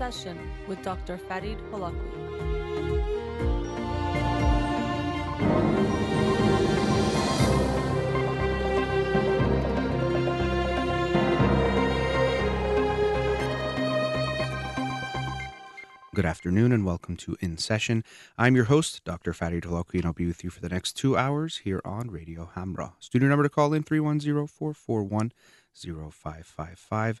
Session with Dr. Farid Holakouee. Good afternoon and welcome to In Session. I'm your host, Dr. Farid Holakouee, and I'll be with you for the next two hours here on Radio Hamrah. Studio number to call in 310 441 0555.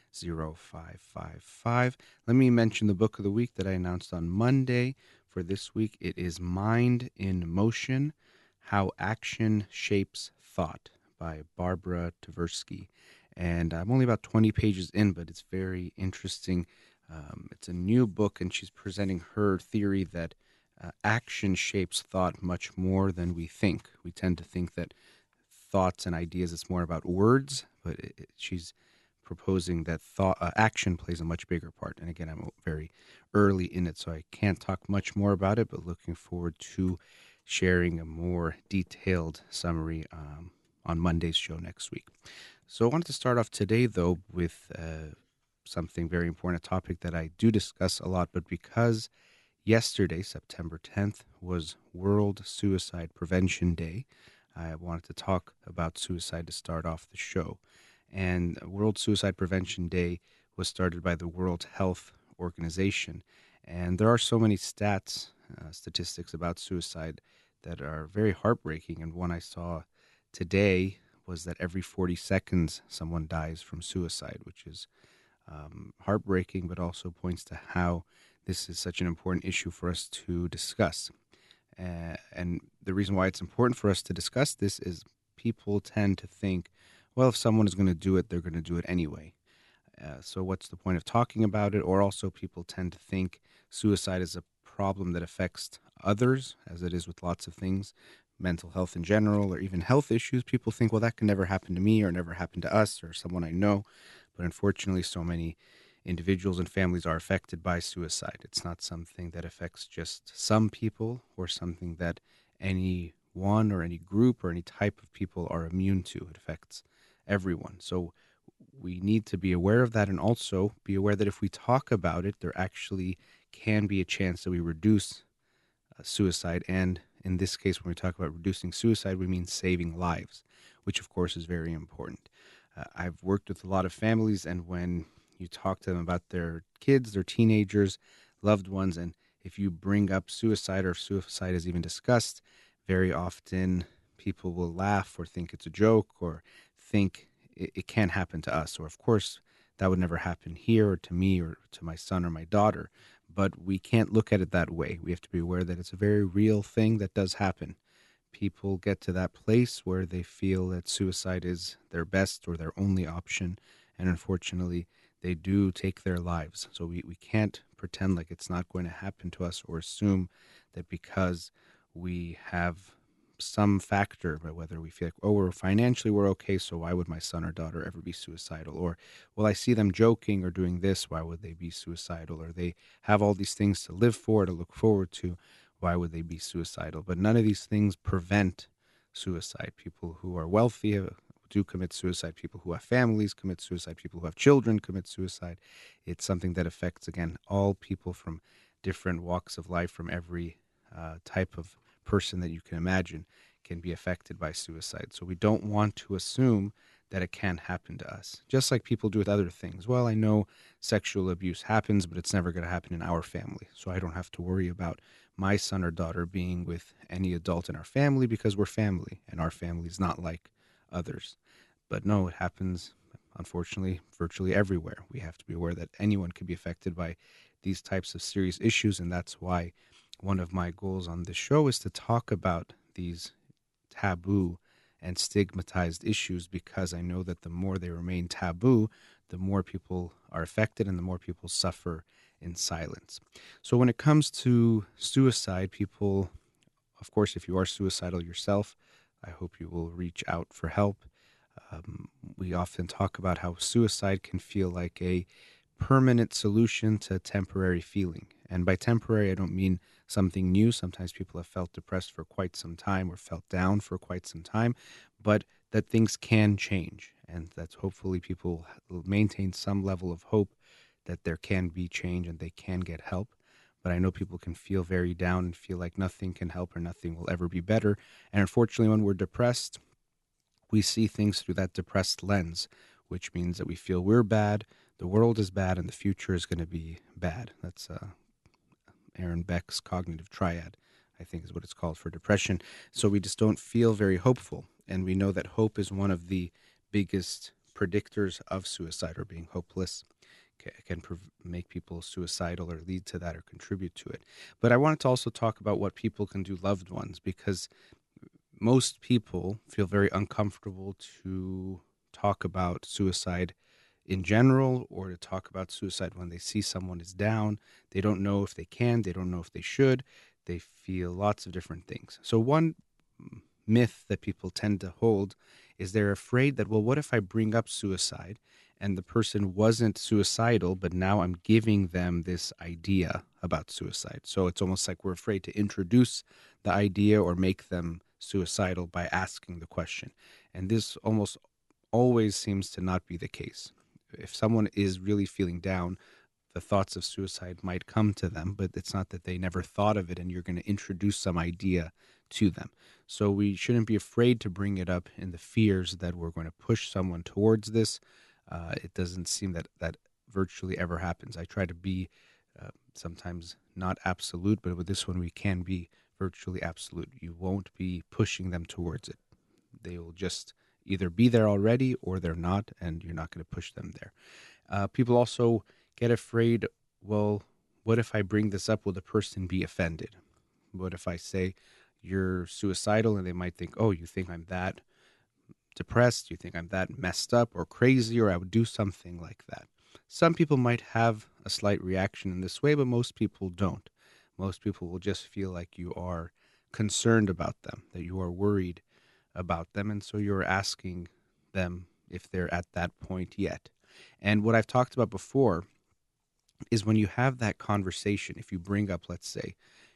0555. Let me mention the book of the week that I announced on Monday. For this week, it is Mind in Motion How Action Shapes Thought by Barbara Tversky. And I'm only about 20 pages in, but it's very interesting. Um, it's a new book, and she's presenting her theory that uh, action shapes thought much more than we think. We tend to think that thoughts and ideas it's more about words, but it, it, she's proposing that thought uh, action plays a much bigger part. And again, I'm very early in it, so I can't talk much more about it. But looking forward to sharing a more detailed summary um, on Monday's show next week. So I wanted to start off today, though, with uh, something very important, a topic that I do discuss a lot, but because yesterday, September 10th, was World Suicide Prevention Day, I wanted to talk about suicide to start off the show and World Suicide Prevention Day was started by the World Health Organization. And there are so many stats, uh, statistics about suicide that are very heartbreaking. And one I saw today was that every 40 seconds someone dies from suicide, which is um, heartbreaking, but also points to how this is such an important issue for us to discuss. Uh, and the reason why it's important for us to discuss this is people tend to think well, if someone is going to do it, they're going to do it anyway. Uh, so, what's the point of talking about it? Or also, people tend to think suicide is a problem that affects others, as it is with lots of things, mental health in general, or even health issues. People think, well, that can never happen to me, or never happen to us, or someone I know. But unfortunately, so many individuals and families are affected by suicide. It's not something that affects just some people, or something that any one or any group or any type of people are immune to. It affects everyone. So we need to be aware of that and also be aware that if we talk about it, there actually can be a chance that we reduce uh, suicide. And in this case, when we talk about reducing suicide, we mean saving lives, which of course is very important. Uh, I've worked with a lot of families, and when you talk to them about their kids, their teenagers, loved ones, and if you bring up suicide or if suicide is even discussed, very often people will laugh or think it's a joke or think it, it can't happen to us. Or, of course, that would never happen here or to me or to my son or my daughter. But we can't look at it that way. We have to be aware that it's a very real thing that does happen. People get to that place where they feel that suicide is their best or their only option. And unfortunately, they do take their lives. So we, we can't pretend like it's not going to happen to us or assume that because we have some factor, but whether we feel like, oh, we're financially we're okay, so why would my son or daughter ever be suicidal? Or, well, I see them joking or doing this, why would they be suicidal? Or they have all these things to live for, to look forward to, why would they be suicidal? But none of these things prevent suicide. People who are wealthy uh, do commit suicide. People who have families commit suicide. People who have children commit suicide. It's something that affects, again, all people from different walks of life, from every uh, type of person that you can imagine can be affected by suicide. So we don't want to assume that it can happen to us, just like people do with other things. Well, I know sexual abuse happens, but it's never going to happen in our family. So I don't have to worry about my son or daughter being with any adult in our family because we're family and our family is not like others. But no, it happens, unfortunately, virtually everywhere. We have to be aware that anyone can be affected by these types of serious issues, and that's why one of my goals on this show is to talk about these taboo and stigmatized issues because I know that the more they remain taboo, the more people are affected and the more people suffer in silence. So, when it comes to suicide, people, of course, if you are suicidal yourself, I hope you will reach out for help. Um, we often talk about how suicide can feel like a permanent solution to temporary feeling. And by temporary, I don't mean something new. Sometimes people have felt depressed for quite some time or felt down for quite some time, but that things can change. And that hopefully people maintain some level of hope that there can be change and they can get help. But I know people can feel very down and feel like nothing can help or nothing will ever be better. And unfortunately, when we're depressed, we see things through that depressed lens, which means that we feel we're bad, the world is bad, and the future is going to be bad. That's uh, Aaron Beck's cognitive triad, I think is what it's called for depression. So we just don't feel very hopeful. And we know that hope is one of the biggest predictors of suicide or being hopeless can make people suicidal or lead to that or contribute to it. But I wanted to also talk about what people can do loved ones because most people feel very uncomfortable to talk about suicide in general or to talk about suicide when they see someone is down. They don't know if they can, they don't know if they should. They feel lots of different things. So, one myth that people tend to hold is they're afraid that, well, what if I bring up suicide and the person wasn't suicidal, but now I'm giving them this idea about suicide? So, it's almost like we're afraid to introduce the idea or make them suicidal by asking the question. And this almost always seems to not be the case if someone is really feeling down, the thoughts of suicide might come to them, but it's not that they never thought of it and you're going to introduce some idea to them. So we shouldn't be afraid to bring it up in the fears that we're going to push someone towards this. Uh, it doesn't seem that that virtually ever happens. I try to be uh, sometimes not absolute, but with this one we can be virtually absolute. You won't be pushing them towards it. They will just either be there already or they're not, and you're not going to push them there. Uh, people also get afraid well, what if I bring this up? Will the person be offended? What if I say you're suicidal and they might think, oh, you think I'm that depressed? You think I'm that messed up or crazy, or I would do something like that? Some people might have a slight reaction in this way, but most people don't. Most people will just feel like you are concerned about them, that you are worried about them. And so you're asking them if they're at that point yet. And what I've talked about before is when you have that conversation, if you bring up, let's say,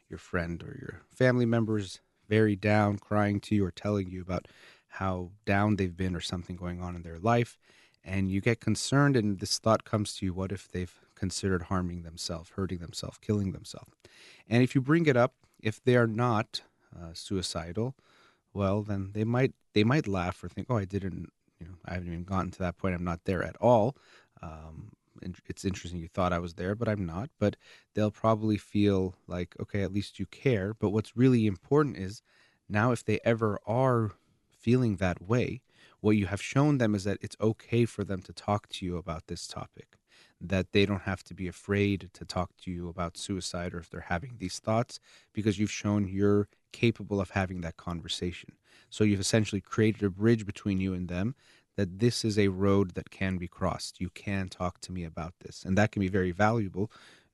your friend or your family members very down, crying to you or telling you about how down they've been or something going on in their life, and you get concerned, and this thought comes to you what if they've considered harming themselves, hurting themselves, killing themselves? And if you bring it up, if they are not uh, suicidal, well, then they might they might laugh or think, oh, I didn't, you know, I haven't even gotten to that point. I'm not there at all. Um, it's interesting you thought I was there, but I'm not. But they'll probably feel like, okay, at least you care. But what's really important is now if they ever are feeling that way, what you have shown them is that it's okay for them to talk to you about this topic that they don't have to be afraid to talk to you about suicide or if they're having these thoughts because you've shown you're capable of having that conversation. So you've essentially created a bridge between you and them that this is a road that can be crossed. You can talk to me about this. And that can be very valuable,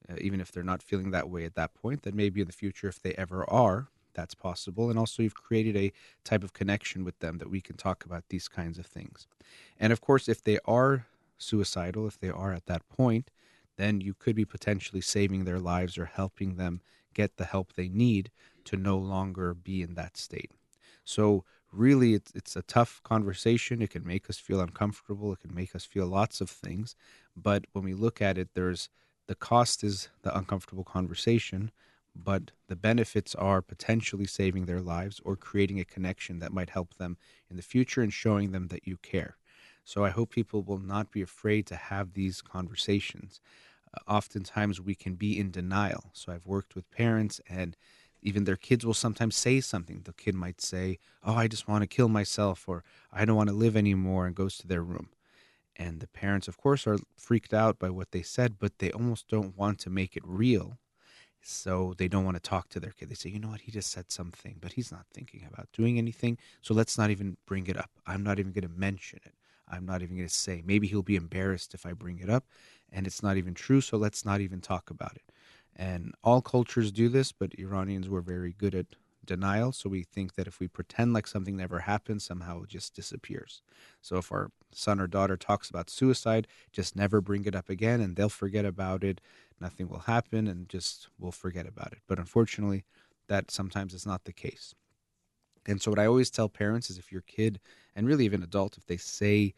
uh, even if they're not feeling that way at that point. That maybe in the future, if they ever are, that's possible. And also, you've created a type of connection with them that we can talk about these kinds of things. And of course, if they are suicidal, if they are at that point, then you could be potentially saving their lives or helping them get the help they need to no longer be in that state. So, really, it's, it's a tough conversation. It can make us feel uncomfortable, it can make us feel lots of things. But when we look at it, there's the cost is the uncomfortable conversation, but the benefits are potentially saving their lives or creating a connection that might help them in the future and showing them that you care. So I hope people will not be afraid to have these conversations. Uh, oftentimes we can be in denial. So I've worked with parents and even their kids will sometimes say something. The kid might say, Oh, I just want to kill myself, or I don't want to live anymore, and goes to their room. And the parents, of course, are freaked out by what they said, but they almost don't want to make it real. So they don't want to talk to their kid. They say, You know what? He just said something, but he's not thinking about doing anything. So let's not even bring it up. I'm not even going to mention it. I'm not even going to say. Maybe he'll be embarrassed if I bring it up, and it's not even true, so let's not even talk about it. And all cultures do this, but Iranians were very good at denial. So we think that if we pretend like something never happened, somehow it just disappears. So if our son or daughter talks about suicide, just never bring it up again and they'll forget about it. Nothing will happen and just we'll forget about it. But unfortunately, that sometimes is not the case. And so what I always tell parents is if your kid, and really even adult, if they say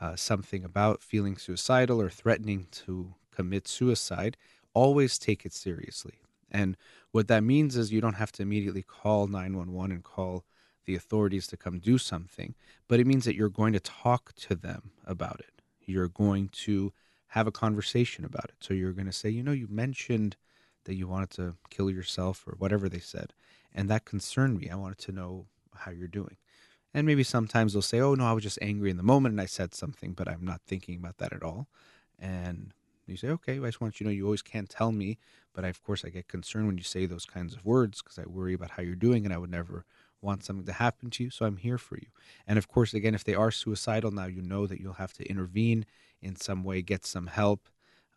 uh, something about feeling suicidal or threatening to commit suicide, always take it seriously. And what that means is you don't have to immediately call 911 and call the authorities to come do something, but it means that you're going to talk to them about it. You're going to have a conversation about it. So you're going to say, you know, you mentioned that you wanted to kill yourself or whatever they said, and that concerned me. I wanted to know how you're doing. And maybe sometimes they'll say, oh, no, I was just angry in the moment and I said something, but I'm not thinking about that at all. And you say, okay, I just want you to know you always can't tell me, but I, of course I get concerned when you say those kinds of words because I worry about how you're doing and I would never want something to happen to you, so I'm here for you. And of course, again, if they are suicidal, now you know that you'll have to intervene in some way, get some help,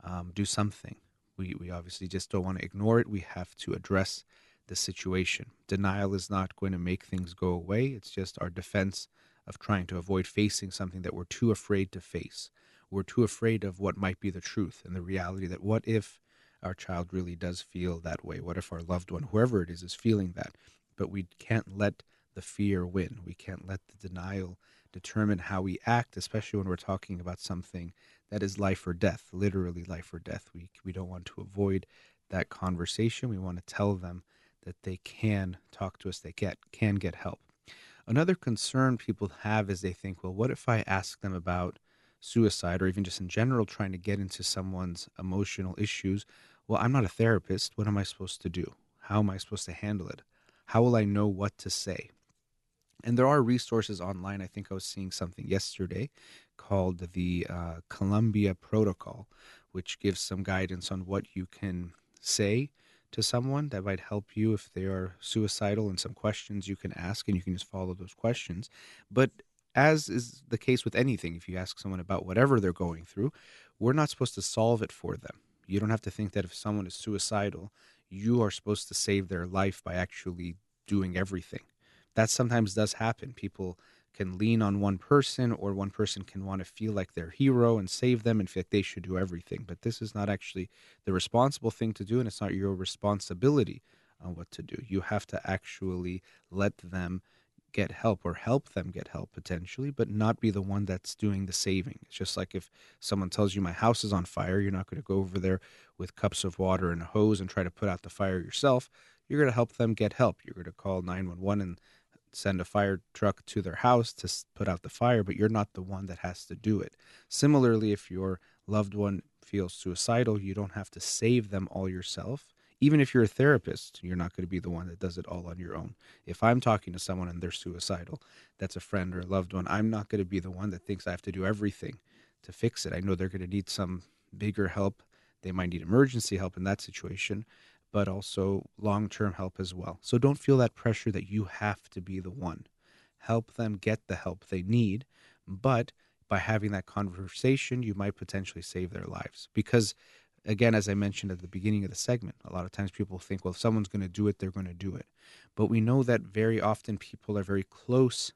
um, do something. We, we obviously just don't want to ignore it. We have to address the situation. Denial is not going to make things go away, it's just our defense of trying to avoid facing something that we're too afraid to face we're too afraid of what might be the truth and the reality that what if our child really does feel that way? What if our loved one, whoever it is, is feeling that? But we can't let the fear win. We can't let the denial determine how we act, especially when we're talking about something that is life or death, literally life or death. We, we don't want to avoid that conversation. We want to tell them that they can talk to us, they get can get help. Another concern people have is they think, well, what if I ask them about suicide or even just in general trying to get into someone's emotional issues, well, I'm not a therapist. What am I supposed to do? How am I supposed to handle it? How will I know what to say? And there are resources online. I think I was seeing something yesterday called the uh, Columbia Protocol, which gives some guidance on what you can say to someone that might help you if they are suicidal and some questions you can ask and you can just follow those questions. But as is the case with anything, if you ask someone about whatever they're going through, we're not supposed to solve it for them. You don't have to think that if someone is suicidal, you are supposed to save their life by actually doing everything. That sometimes does happen. People can lean on one person, or one person can want to feel like their hero and save them and feel like they should do everything. But this is not actually the responsible thing to do, and it's not your responsibility on what to do. You have to actually let them get help or help them get help potentially, but not be the one that's doing the saving. It's just like if someone tells you my house is on fire, you're not going to go over there with cups of water and a hose and try to put out the fire yourself. You're going to help them get help. You're going to call 911 and send a fire truck to their house to put out the fire, but you're not the one that has to do it. Similarly, if your loved one feels suicidal, you don't have to save them all yourself even if you're a therapist, you're not going to be the one that does it all on your own. If I'm talking to someone and they're suicidal, that's a friend or a loved one, I'm not going to be the one that thinks I have to do everything to fix it. I know they're going to need some bigger help. They might need emergency help in that situation, but also long term help as well. So don't feel that pressure that you have to be the one. Help them get the help they need, but by having that conversation, you might potentially save their lives because again, as I mentioned at the beginning of the segment, a lot of times people think, well, if someone's going to do it, they're going to do it. But we know that very often people are very close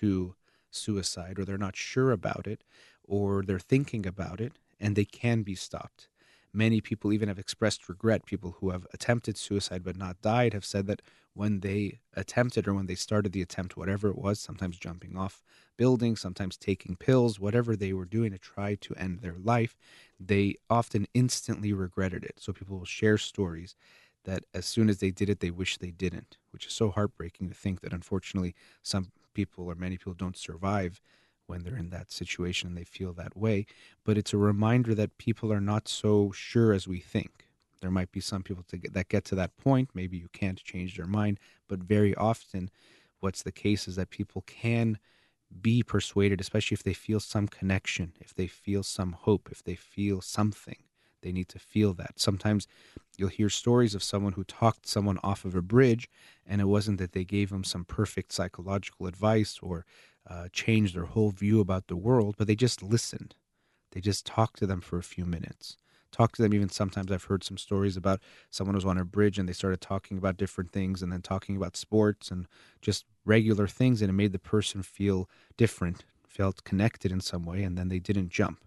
to suicide or they're not sure about it or they're thinking about it and they can be stopped. Many people even have expressed regret. People who have attempted suicide but not died have said that when they attempted or when they started the attempt, whatever it was, sometimes jumping off buildings, sometimes taking pills, whatever they were doing to try to end their life, they often instantly regretted it. So people will share stories that as soon as they did it, they wish they didn't, which is so heartbreaking to think that unfortunately some people or many people don't survive when they're in that situation and they feel that way. But it's a reminder that people are not so sure as we think. There might be some people get, that get to that point. Maybe you can't change their mind, but very often, what's the case is that people can be persuaded, especially if they feel some connection, if they feel some hope, if they feel something. They need to feel that. Sometimes you'll hear stories of someone who talked someone off of a bridge, and it wasn't that they gave them some perfect psychological advice or uh, change their whole view about the world, but they just listened. They just talked to them for a few minutes. Talk to them. Even sometimes I've heard some stories about someone was on a bridge and they started talking about different things and then talking about sports and just regular things, and it made the person feel different, felt connected in some way, and then they didn't jump.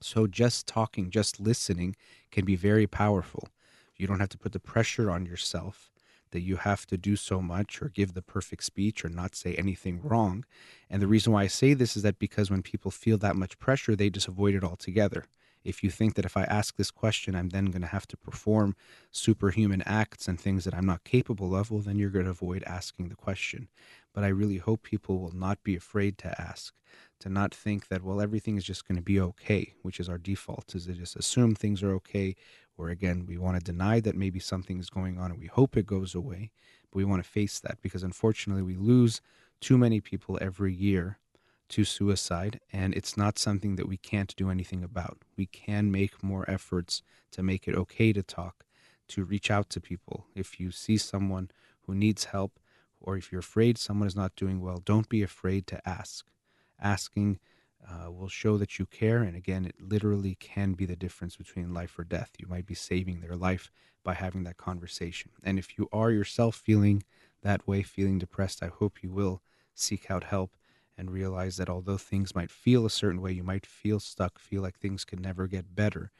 So just talking, just listening can be very powerful. You don't have to put the pressure on yourself that you have to do so much or give the perfect speech or not say anything wrong. And the reason why I say this is that because when people feel that much pressure, they just avoid it altogether. If you think that if I ask this question, I'm then going to have to perform superhuman acts and things that I'm not capable of, well, then you're going to avoid asking the question. But I really hope people will not be afraid to ask, to not think that, well, everything is just going to be okay, which is our default, is to just assume things are okay or again, we want to deny that maybe something is going on and we hope it goes away, but we want to face that because unfortunately we lose too many people every year to suicide, and it's not something that we can't do anything about. We can make more efforts to make it okay to talk, to reach out to people. If you see someone who needs help, or if you're afraid someone is not doing well, don't be afraid to ask. Asking uh, will show that you care. And again, it literally can be the difference between life or death. You might be saving their life by having that conversation. And if you are yourself feeling that way, feeling depressed, I hope you will seek out help and realize that although things might feel a certain way, you might feel stuck, feel like things can never get better.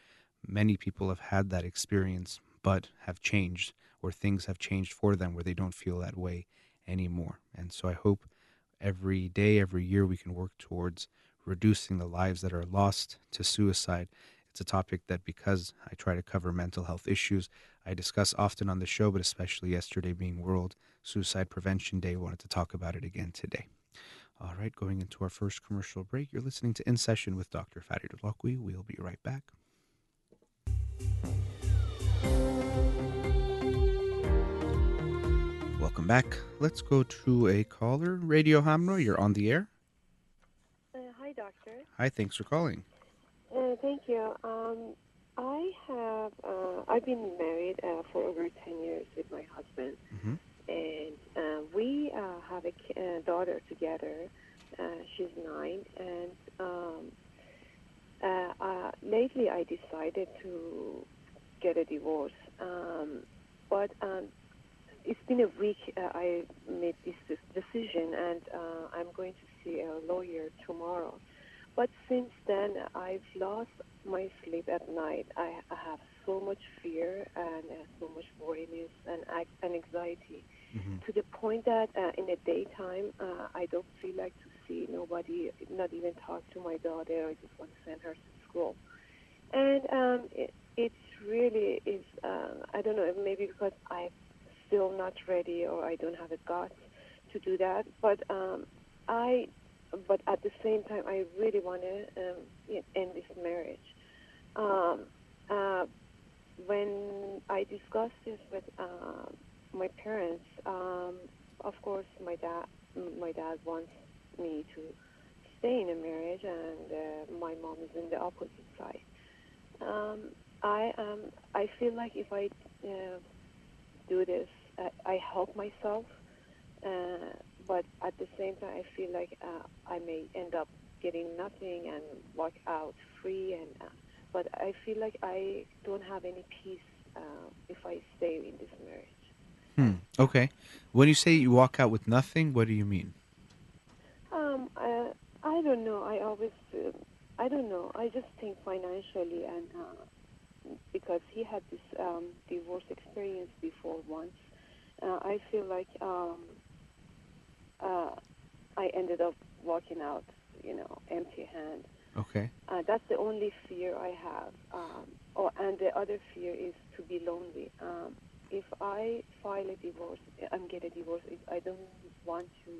Many people have had that experience, but have changed, or things have changed for them where they don't feel that way anymore. And so I hope every day, every year, we can work towards reducing the lives that are lost to suicide. It's a topic that, because I try to cover mental health issues, I discuss often on the show, but especially yesterday being World Suicide Prevention Day, wanted to talk about it again today. All right, going into our first commercial break, you're listening to In Session with Dr. Farid Holakouee. We'll be right back. Welcome back. Let's go to a caller. Radio Hamrah, you're on the air. Hi, doctor. Hi, thanks for calling. Uh, thank you. Um, I have uh, I've been married uh, for over ten years with my husband, mm-hmm. and uh, we uh, have a uh, daughter together. she's nine, and um, lately I decided to get a divorce. Um, but um, it's been a week I made this decision, and I'm going to see a lawyer tomorrow. But since then, I've lost my sleep at night. I, I have so much fear and uh, so much worriness and, and anxiety mm-hmm. to the point that uh, in the daytime, uh, I don't feel like to see nobody, not even talk to my daughter. I just want to send her to school. And um, it, it's really is, uh, I don't know, maybe because I'm still not ready or I don't have the guts to do that. But um, I but at the same time, I really want to um, end this marriage. Um, uh, when I discussed this with uh, my parents, um, of course, my dad, my dad wants me to stay in a marriage, and uh, my mom is in the opposite side. Um, I um, I feel like if I uh, do this, I, I help myself. Uh, but at the same time, I feel like uh, I may end up getting nothing and walk out free. And uh, but I feel like I don't have any peace uh, if I stay in this marriage. Hmm. Okay. When you say you walk out with nothing, what do you mean? Um. I, I don't know. I always. Uh, I don't know. I just think financially and. Uh, because he had this um, divorce experience before once, uh, I feel like um, uh, I ended up walking out, you know, empty hand. Okay. Uh, that's the only fear I have. Um, oh, and the other fear is to be lonely. Um, if I file a divorce and get a divorce, I don't want to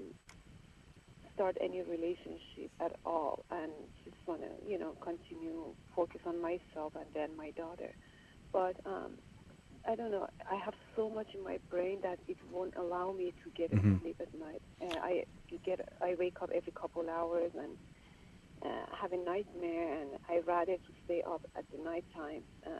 start any relationship at all, and just want to, you know, continue focus on myself and then my daughter. But um, I don't know. I have so much in my brain that it won't allow me to get mm-hmm. sleep at night. Uh, I get I wake up every couple hours and uh, have a nightmare, and I rather to stay up at the night time. Uh,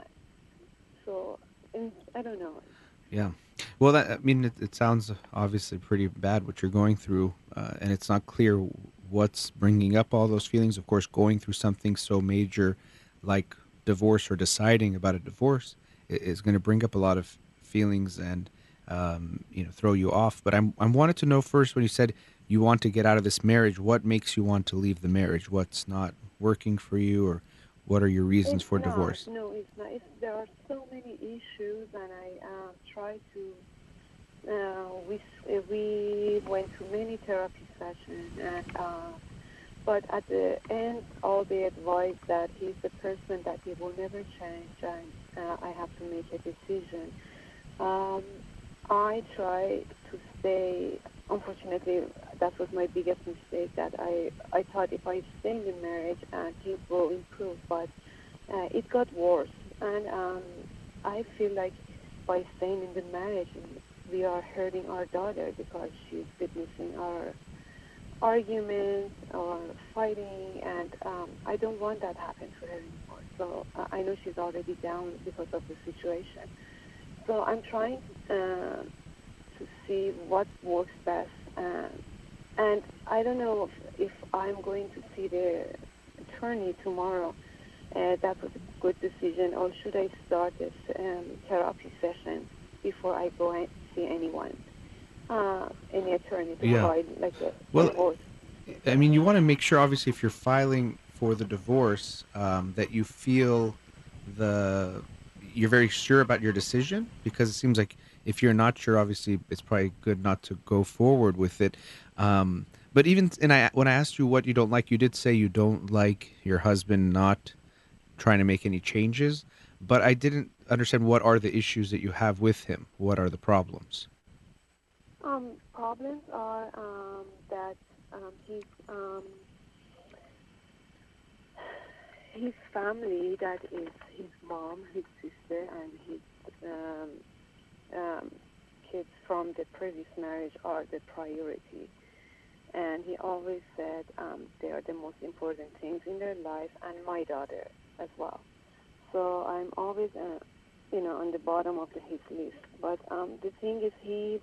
so and I don't know. Yeah. Well, that, I mean, it, it sounds obviously pretty bad what you're going through, uh, and it's not clear what's bringing up all those feelings. Of course, going through something so major like divorce or deciding about a divorce is going to bring up a lot of feelings and um, you know throw you off. But I'm I wanted to know first when you said you want to get out of this marriage, what makes you want to leave the marriage? What's not working for you, or what are your reasons It's for not. divorce? No, it's not. It's, there are so many issues, and I uh, try to. Uh, we uh, we went to many therapy sessions, and uh, but at the end, all they advise that he's the person that he will never change, and uh, I have to make a decision. Um, I try to stay. Unfortunately, that was my biggest mistake. That I I thought if I stay in the marriage, uh, things will improve, but uh, it got worse. And um, I feel like by staying in the marriage, we are hurting our daughter because she's witnessing our arguments or fighting, and um, I don't want that happen to her anymore. So uh, I know she's already down because of the situation. So I'm trying uh, to see what works best. Um, and I don't know if, if I'm going to see the attorney tomorrow. Uh, that was a good decision, or should I start this um, therapy session before I go and see anyone, uh, any attorney to Yeah. provide like a Well, divorce? I mean, you want to make sure, obviously, if you're filing for the divorce, um, that you feel the you're very sure about your decision because it seems like if you're not sure, obviously, it's probably good not to go forward with it. Um, but even and I when I asked you what you don't like, you did say you don't like your husband not trying to make any changes. But I didn't understand what are the issues that you have with him. What are the problems? Um, problems are um, that um, his um, his family, that is his mom, his sister, and his um, um, kids from the previous marriage are the priority. And he always said um, they are the most important things in their life, and my daughter as well. So I'm always, uh, you know, on the bottom of the, his list. But um, the thing is, he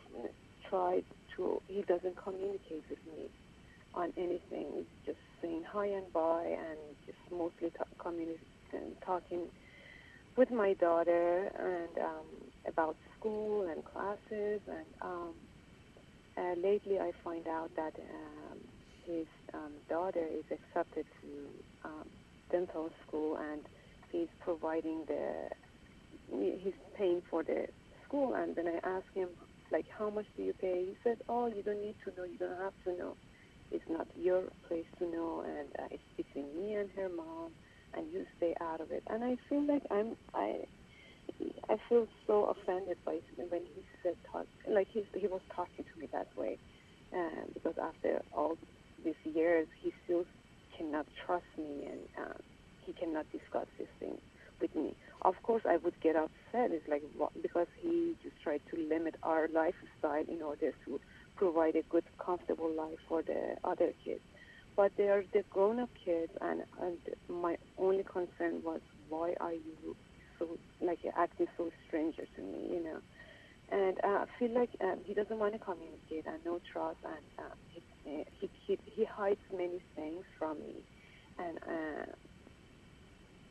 tried to, he doesn't communicate with me on anything. It's just saying hi and bye and just mostly communi- and talking with my daughter and um, about school and classes. And um, uh, lately I find out that um, his um, daughter is accepted to um, dental school and he's providing the, he's paying for the school. And then I asked him, like, how much do you pay? He said, oh, you don't need to know. You don't have to know. It's not your place to know, and uh, it's between me and her mom, and you stay out of it. And I feel like I'm, I, I feel so offended by him when he said talk, like he's, he was talking to me that way, um, because after all these years, he still cannot trust me, and um, he cannot discuss these things with me. Of course, I would get upset. It's like wha- because he just tried to limit our lifestyle in order to provide a good, comfortable life for the other kids. But they are the grown-up kids, and, and my only concern was why are you so like acting so stranger to me, you know? And uh, I feel like um, he doesn't want to communicate and no trust, and uh, he, he he he hides many things from me, and uh,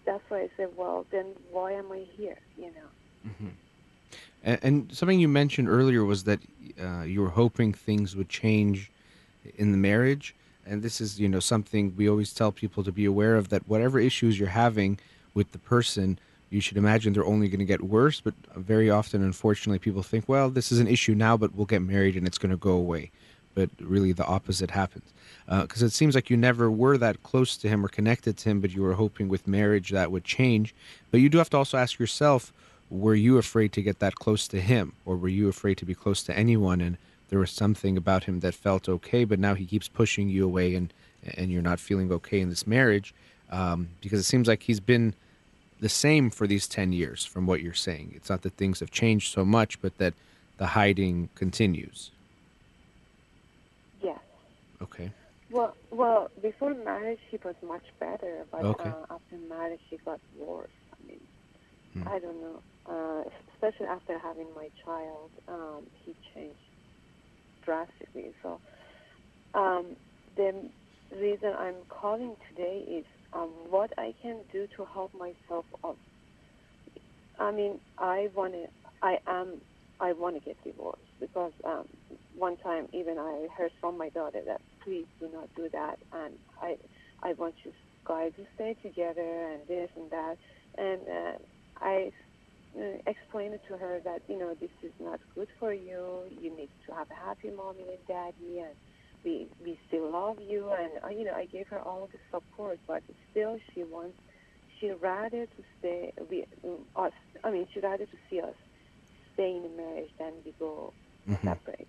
that's why I said, well, then why am I here, you know? hmm And, and something you mentioned earlier was that uh, you were hoping things would change in the marriage. And this is, you know, something we always tell people to be aware of that whatever issues you're having with the person, you should imagine they're only going to get worse. But very often, unfortunately, people think, well, this is an issue now, but we'll get married and it's going to go away. But really, the opposite happens. Because it seems like you never were that close to him or connected to him, but you were hoping with marriage that would change. But you do have to also ask yourself, were you afraid to get that close to him or were you afraid to be close to anyone and there was something about him that felt okay but now he keeps pushing you away and and you're not feeling okay in this marriage um, because it seems like he's been the same for these 10 years from what you're saying it's not that things have changed so much but that the hiding continues Yes. okay Well, well, before marriage he was much better, but Okay. uh, after marriage he got worse. I mean, Hmm. I don't know. Uh, especially after having my child, um, he changed drastically. So um, the reason I'm calling today is um, what I can do to help myself up. I mean, I want to, I am, I want to get divorced because um, one time even I heard from my daughter that please do not do that, and I, I want you guys to stay together and this and that, and uh, I uh, explained to her that you know this is not good for you. You need to have a happy mommy and daddy, and we we still love you. And uh, you know I gave her all the support, but still she wants she rather to stay we us. I mean she rather to see us stay in a marriage than we go Mhm. separate.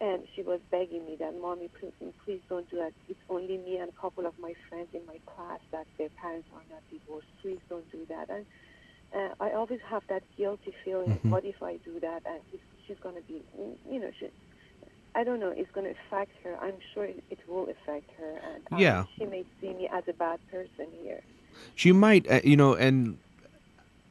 And she was begging me that, mommy, please, please don't do that. It's only me and a couple of my friends in my class that their parents are not divorced. Please don't do that. And uh, I always have that guilty feeling. Mhm. What if I do that? And she's going to be, you know, she, I don't know. It's going to affect her. I'm sure it, it will affect her. And um, Yeah. she may see me as a bad person here. She might, uh, you know, and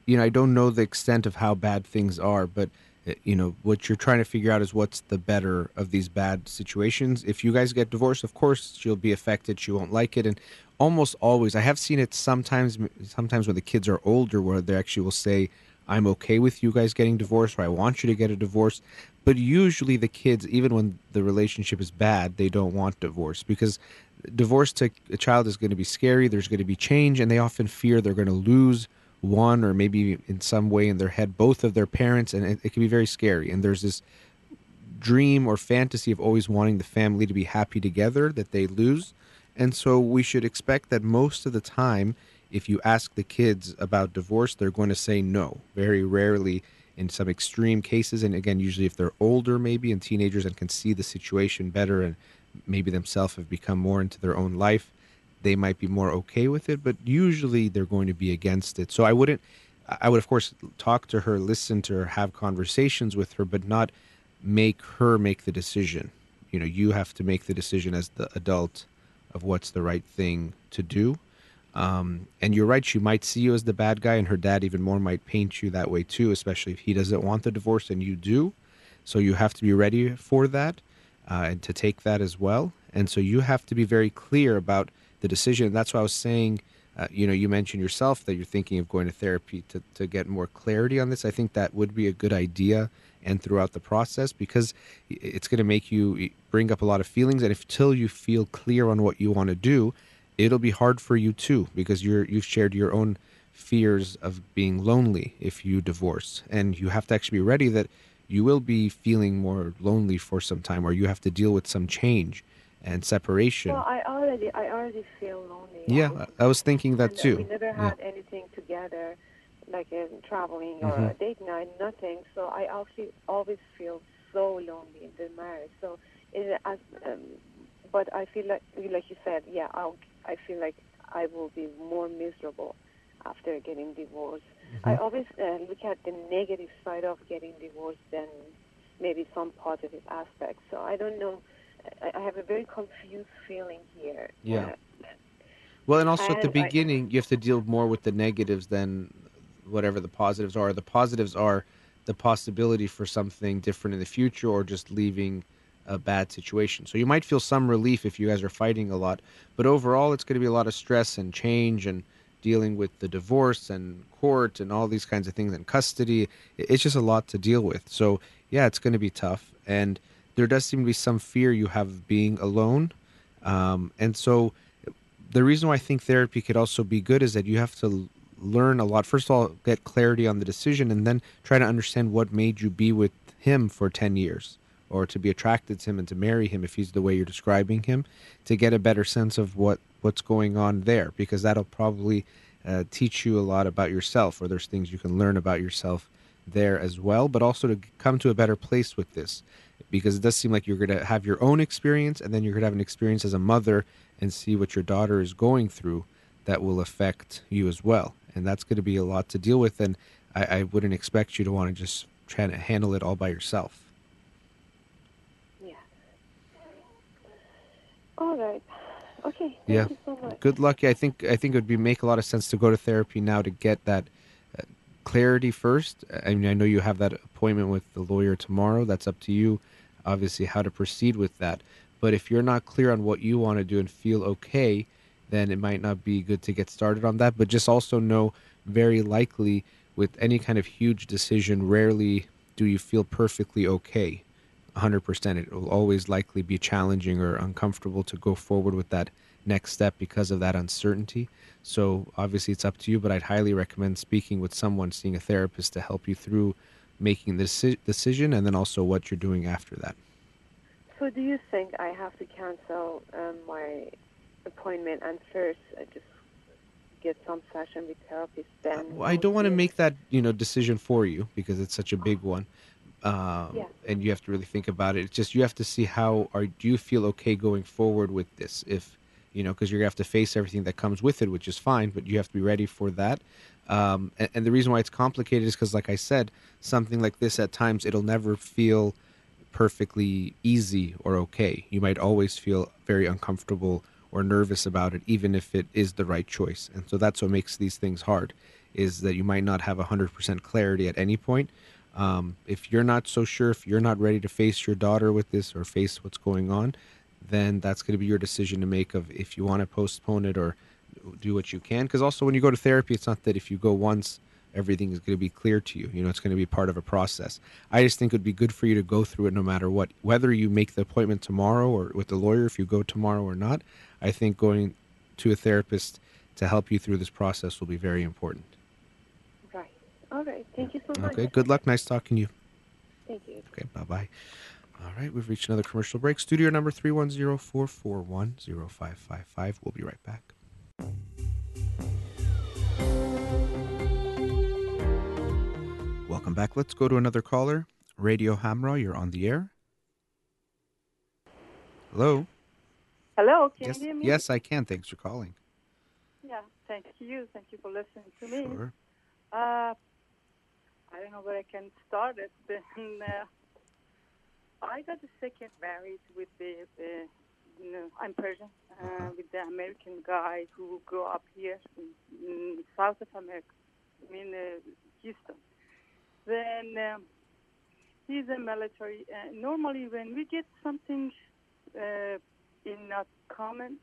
you know, I don't know the extent of how bad things are, but uh, you know, what you're trying to figure out is what's the better of these bad situations. If you guys get divorced, of course she'll be affected. She won't like it, and almost always, I have seen it sometimes. Sometimes when the kids are older, where they actually will say, "I'm okay with you guys getting divorced," or "I want you to get a divorce." But usually, the kids, even when the relationship is bad, they don't want divorce because divorce to a child is going to be scary. There's going to be change, and they often fear they're going to lose one or maybe in some way in their head both of their parents, and it, it can be very scary. And there's this dream or fantasy of always wanting the family to be happy together that they lose. And so we should expect that most of the time, if you ask the kids about divorce, they're going to say no. Very rarely in some extreme cases. And again, usually if they're older, maybe, and teenagers and can see the situation better and maybe themselves have become more into their own life, they might be more okay with it. But usually they're going to be against it. So I wouldn't, I would, of course, talk to her, listen to her, have conversations with her, but not make her make the decision. You know, you have to make the decision as the adult of what's the right thing to do. Um, and you're right, she might see you as the bad guy, and her dad even more might paint you that way too, especially if he doesn't want the divorce and you do. So you have to be ready for that uh, and to take that as well. And so you have to be very clear about the decision. That's why I was saying, uh, you know, you mentioned yourself that you're thinking of going to therapy to, to get more clarity on this. I think that would be a good idea and throughout the process because it's going to make you bring up a lot of feelings. And if till you feel clear on what you want to do, it'll be hard for you too because you're you've shared your own fears of being lonely if you divorce and you have to actually be ready that you will be feeling more lonely for some time or you have to deal with some change and separation Well, I already, I already feel lonely. yeah I- was thinking that and, uh, too We never Yeah. had anything together, like uh, traveling or Mhm. a date night, nothing. So I actually always feel so lonely in the marriage. So, it, as, um, but I feel like, like you said, yeah, I'll, I feel like I will be more miserable after getting divorced. I Mm-hmm. always uh, look at the negative side of getting divorced than maybe some positive aspects. So I don't know. I, I have a very confused feeling here. Yeah. Uh, Well, and also at the And I- beginning, you have to deal more with the negatives than whatever the positives are. The positives are the possibility for something different in the future or just leaving a bad situation. So you might feel some relief if you guys are fighting a lot, but overall, it's going to be a lot of stress and change and dealing with the divorce and court and all these kinds of things and custody. It's just a lot to deal with. So, yeah, it's going to be tough. And there does seem to be some fear you have of being alone. Um, and so, the reason why I think therapy could also be good is that you have to learn a lot. First of all, get clarity on the decision and then try to understand what made you be with him for 10 years or to be attracted to him and to marry him if he's the way you're describing him to get a better sense of what what's going on there because that'll probably uh, teach you a lot about yourself or there's things you can learn about yourself there as well but also to come to a better place with this because it does seem like you're going to have your own experience and then you're going to have an experience as a mother and see what your daughter is going through that will affect you as well and that's going to be a lot to deal with and i, I wouldn't expect you to want to just try to handle it all by yourself Yeah. All right. Okay. Thank Yeah. you so much. good luck i think i think it would be make a lot of sense to go to therapy now to get that uh, clarity first. I mean, I know you have that appointment with the lawyer tomorrow. That's up to you, obviously, how to proceed with that. But if you're not clear on what you want to do and feel okay, then it might not be good to get started on that. But just also know very likely with any kind of huge decision, rarely do you feel perfectly okay. 100%. It will always likely be challenging or uncomfortable to go forward with that next step because of that uncertainty. So obviously it's up to you, but I'd highly recommend speaking with someone, seeing a therapist to help you through making this decision and then also what you're doing after that. So, do you think I have to cancel um, my appointment and first I just get some session with therapist? Then Well, I don't want to make that you know decision for you because it's such a big one, um, Yeah. and you have to really think about it. It's just you have to see how are do you feel okay going forward with this? If you know, because you're gonna have to face everything that comes with it, which is fine, but you have to be ready for that. Um, and, and the reason why it's complicated is because, like I said, something like this at times it'll never feel perfectly easy or okay. You might always feel very uncomfortable or nervous about it, even if it is the right choice. And so that's what makes these things hard, is that you might not have 100% clarity at any point. Um, if you're not so sure, if you're not ready to face your daughter with this or face what's going on, then that's going to be your decision to make of if you want to postpone it or do what you can. Because also, when you go to therapy, it's not that if you go once, everything is going to be clear to you. You know, it's going to be part of a process. I just think it would be good for you to go through it no matter what. Whether you make the appointment tomorrow or with the lawyer, if you go tomorrow or not, I think going to a therapist to help you through this process will be very important. Right. All right. Thank you so much. Okay, good luck. Nice talking to you. Thank you. Okay, bye bye. All right, we've reached another commercial break. Studio number 310 441 0555. We'll be right back. Welcome back. Let's go to another caller. Radio Hamrah, you're on the air. Hello. Hello, can yes, you hear me? yes, I can. Thanks for calling. Yeah, thank you. Thank you for listening to me. Sure. Uh, I don't know where I can start it. Then, uh, I got a second married with the, the you know, I'm Persian, uh, Uh-huh. with the American guy who grew up here in, in South of America, in uh, Houston. Then um, he's a military. Uh, normally, when we get something uh, in a comment,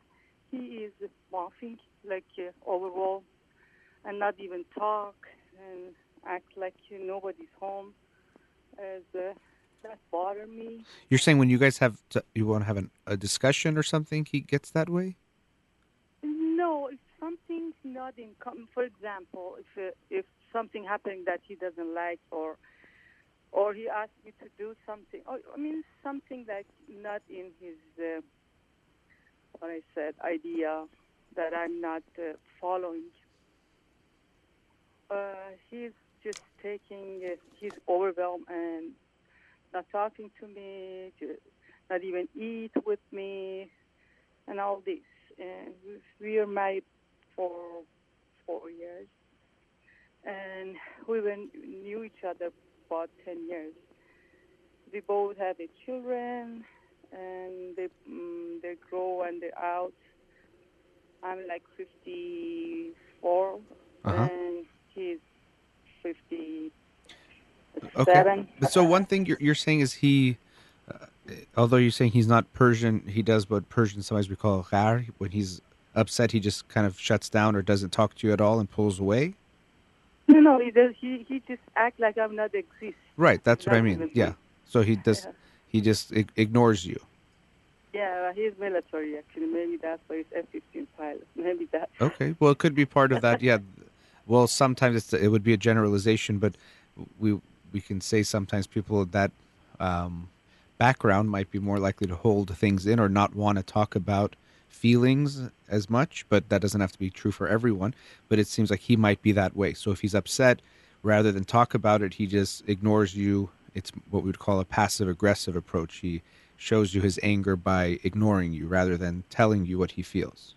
he is laughing like uh, overall and not even talk and act like uh, nobody's home. As uh, that bother me. You're saying when you guys have, to, you want to have an, a discussion or something, he gets that way? No, if something's not in com- for example, if uh, if something happening that he doesn't like or or he asks me to do something, or, I mean something that's not in his uh, what I said idea that I'm not uh, following. Uh, he's just taking, uh, he's overwhelmed and not talking to me, not even eat with me, and all this. And we- are married for four years, and we been, knew each other about 10 years. We both have children, and they, mm, they grow and they're out. I'm like 54, Uh-huh. and he's 57. Okay. But so one thing you're, you're saying is he, uh, although you're saying he's not Persian, he does what Persian sometimes we call ghar. When he's upset, he just kind of shuts down or doesn't talk to you at all and pulls away. No, no, he does. He he just act like I'm not exist. Right. That's what I mean. Yeah. So he does. Yeah. He just ig- ignores you. Yeah, he's military actually. Maybe that's why he's F-15 pilot. Maybe that. Okay. Well, it could be part of that. Yeah. Well, sometimes it's, it would be a generalization, but we we can say sometimes people with that um, background might be more likely to hold things in or not want to talk about feelings as much. But that doesn't have to be true for everyone. But it seems like he might be that way. So if he's upset, rather than talk about it, he just ignores you. It's what we would call a passive aggressive approach. He shows you his anger by ignoring you rather than telling you what he feels.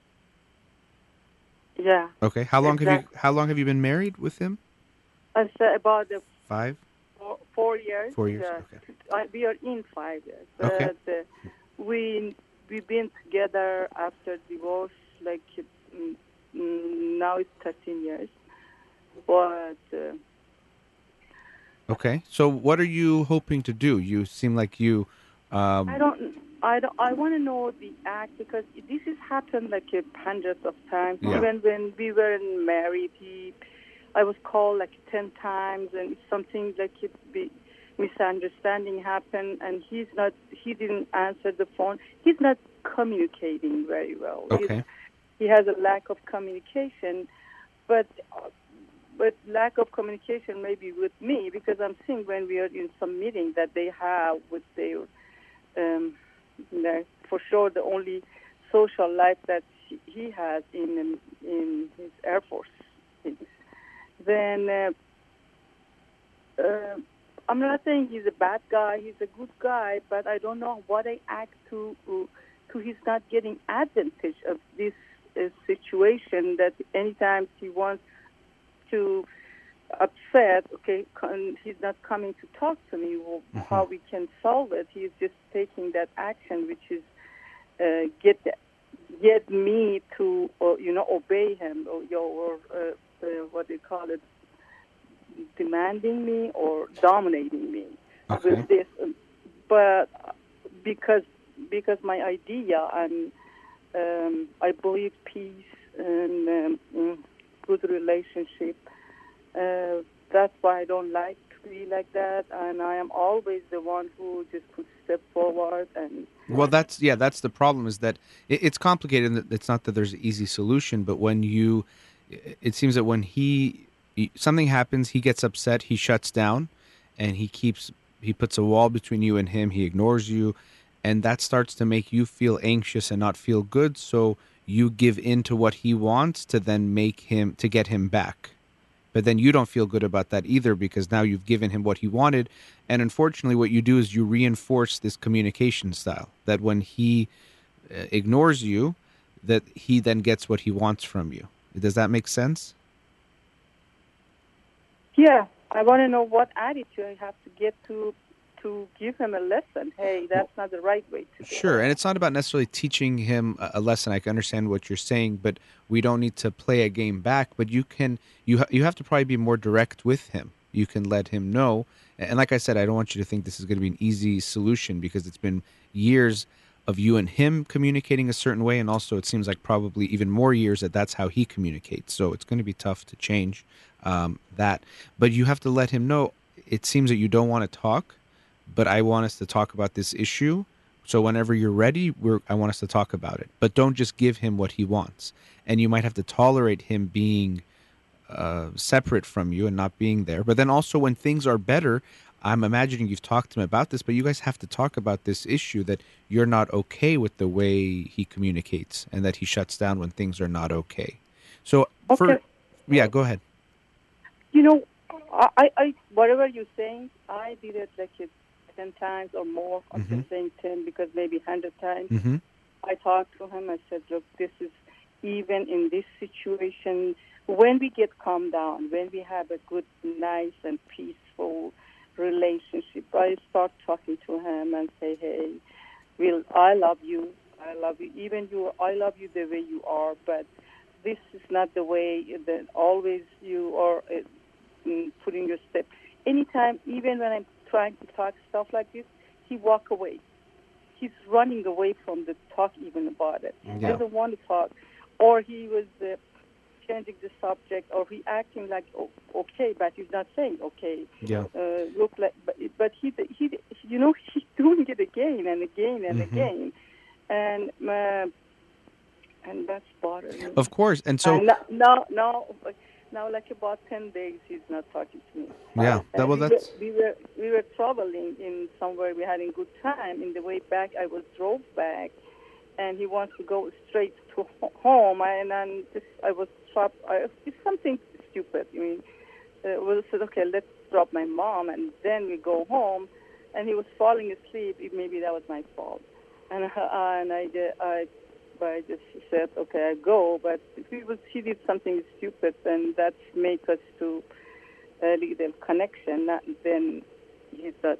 Yeah, Okay. How long have you how long have you been married with him? I said about the Five? four, four years. Four years, uh, okay. I, we are in five years. But Okay. uh, we we've been together after divorce. Like mm, mm, now it's 13 years. But uh, Okay. So what are you hoping to do? You seem like you. Um, I don't. I don't, I want to know the act because this has happened like hundreds of times. Yeah. Even when we were married, he, I was called like ten times, and something like it be misunderstanding happened, and he's not. He didn't answer the phone. He's not communicating very well. He's- okay. he has a lack of communication, but but lack of communication maybe with me because I'm seeing when we are in some meeting that they have with their um, know, for sure the only social life that he- has in in his Air Force things. Then uh, uh, I'm not saying he's a bad guy. He's a good guy, but I don't know what I act to to he's not getting advantage of this uh, situation. That anytime he wants to upset, okay, he's not coming to talk to me. Well, How we can solve it? He's just taking that action, which is uh, get get me to uh, you know obey him or or uh, uh, what do you call it, demanding me or dominating me Okay. with this. But because because my idea and um, I believe peace and um, mm, good relationship. Uh, that's why I don't like to be like that, and I am always the one who just puts step forward and Well, that's yeah, that's the problem. Is that it, it's complicated. and It's not that there's an easy solution, but when you, it seems that when he something happens, he gets upset, he shuts down, and he keeps he puts a wall between you and him. He ignores you, and that starts to make you feel anxious and not feel good. So you give in to what he wants to then make him to get him back. But then you don't feel good about that either because now you've given him what he wanted. And unfortunately, what you do is you reinforce this communication style that when he uh, ignores you, that he then gets what he wants from you. Does that make sense? yeah, I want to know what attitude I have to get to to give him a lesson. Hey, that's not the right way to Sure, it. and it's not about necessarily teaching him a a lesson. I can understand what you're saying, but we don't need to play a game back. But you can you ha- you have to probably be more direct with him. You can let him know. And like I said, I don't want you to think this is going to be an easy solution because it's been years of you and him communicating a certain way, and also it seems like probably even more years that that's how he communicates. So it's going to be tough to change um, that. But you have to let him know. It seems that you don't want to talk, but I want us to talk about this issue. So whenever you're ready, we're, I want us to talk about it. But don't just give him what he wants. And you might have to tolerate him being uh, separate from you and not being there. But then also when things are better, I'm imagining you've talked to him about this, but you guys have to talk about this issue that you're not okay with the way he communicates and that he shuts down when things are not okay. So for yeah, go ahead. You know, I, I, I whatever you're saying, I did it like it ten times or more. I'm Mhm. just saying ten because maybe hundred times. hmm I talked to him. I said, look, this is even in this situation, when we get calmed down, when we have a good, nice, and peaceful relationship, I start talking to him and say, hey, Will, I love you. I love you. Even you, I love you the way you are, but this is not the way that always you are uh, mm, putting your step. Anytime, even when I'm trying to talk stuff like this, he walk away he's running away from the talk even about it. He doesn't want to talk, or he was uh, changing the subject, or he acting like oh, okay, but he's not saying okay. Yeah. Uh, look like, but, but he he you know he's doing it again and again and Mhm. again, and uh, and that's bothering. Of course. And so And no, no, no, now like about ten days he's not talking to me. yeah, that, well we, were, we were we were traveling in somewhere we had a good time. In the way back, I was drove back, and he wants to go straight to home. And then just I was trapped. I, it's something stupid. I mean, uh, we said, okay, let's drop my mom, and then we go home. And he was falling asleep. Maybe that was my fault. And uh, and I did, I. But I just said, okay, I go. But if he was, he did something stupid, and that make us to a little connection, not then he not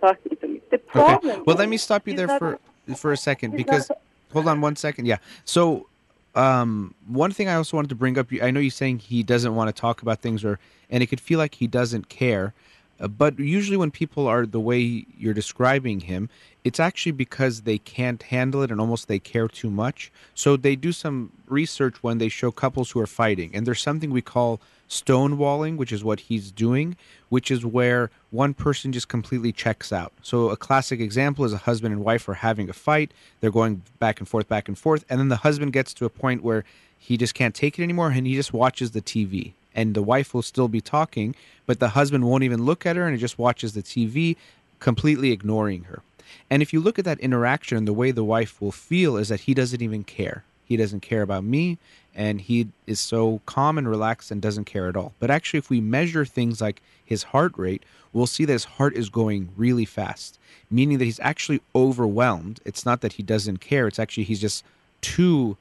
talking to me. The problem. Okay. Well, let me stop you there not- for for a second because not- hold on one second. Yeah. So, um, one thing I also wanted to bring up. I know you're saying he doesn't want to talk about things, or and it could feel like he doesn't care. Uh, but usually, when people are the way you're describing him, it's actually because they can't handle it and almost they care too much. So they do some research when they show couples who are fighting, and there's something we call stonewalling, which is what he's doing, which is where one person just completely checks out. So a classic example is a husband and wife are having a fight, they're going back and forth, back and forth, and then the husband gets to a point where he just can't take it anymore and he just watches the TV and the wife will still be talking, but the husband won't even look at her and he just watches the TV, completely ignoring her. And if you look at that interaction, the way the wife will feel is that he doesn't even care. He doesn't care about me, and he is so calm and relaxed and doesn't care at all. But actually, if we measure things like his heart rate, we'll see that his heart is going really fast, meaning that he's actually overwhelmed. It's not that he doesn't care, it's actually he's just too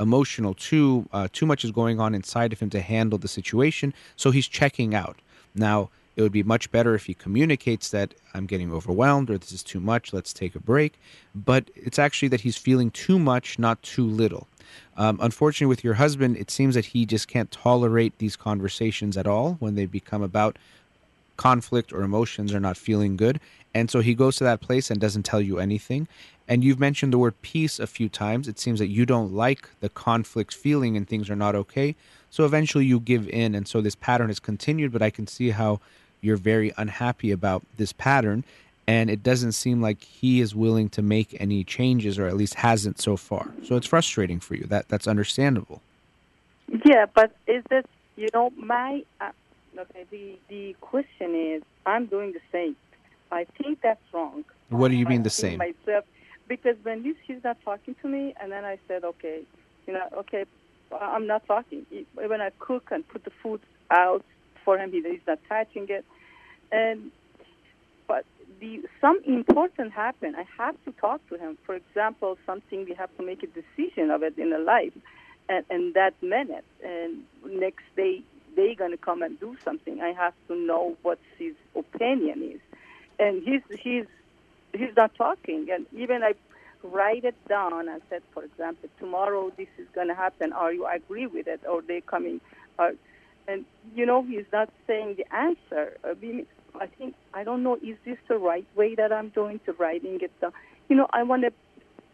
emotional too uh, too much is going on inside of him to handle the situation so he's checking out. Now it would be much better if he communicates that i'm getting overwhelmed or this is too much let's take a break. But it's actually that he's feeling too much not too little. Um, unfortunately with your husband it seems that he just can't tolerate these conversations at all when they become about conflict or emotions are not feeling good and so he goes to that place and doesn't tell you anything and you've mentioned the word peace a few times. It seems that you don't like the conflict feeling and things are not okay. So eventually you give in. And so this pattern has continued, but I can see how you're very unhappy about this pattern. And it doesn't seem like he is willing to make any changes, or at least hasn't so far. So it's frustrating for you. That that's understandable. Yeah, but is that you know my uh, okay? The the question is, I'm doing the same. I think that's wrong. What do you mean I the same? Myself, because when he's, he's not talking to me, and then I said, okay, you know, okay, I'm not talking. When I cook and put the food out for him, he's not touching it. And but the some important happen. I have to talk to him. For example, something we have to make a decision of it in a life, and, and that minute, and next day they're gonna come and do something. I have to know what his opinion is, and he's he's he's not talking. And even I write it down and said, for example, tomorrow this is going to happen. Are you agree with it? Or they coming? Or, and you know, he's not saying the answer. I, mean, I think I don't know. Is this the right way that I'm doing to writing it down? You know, I want to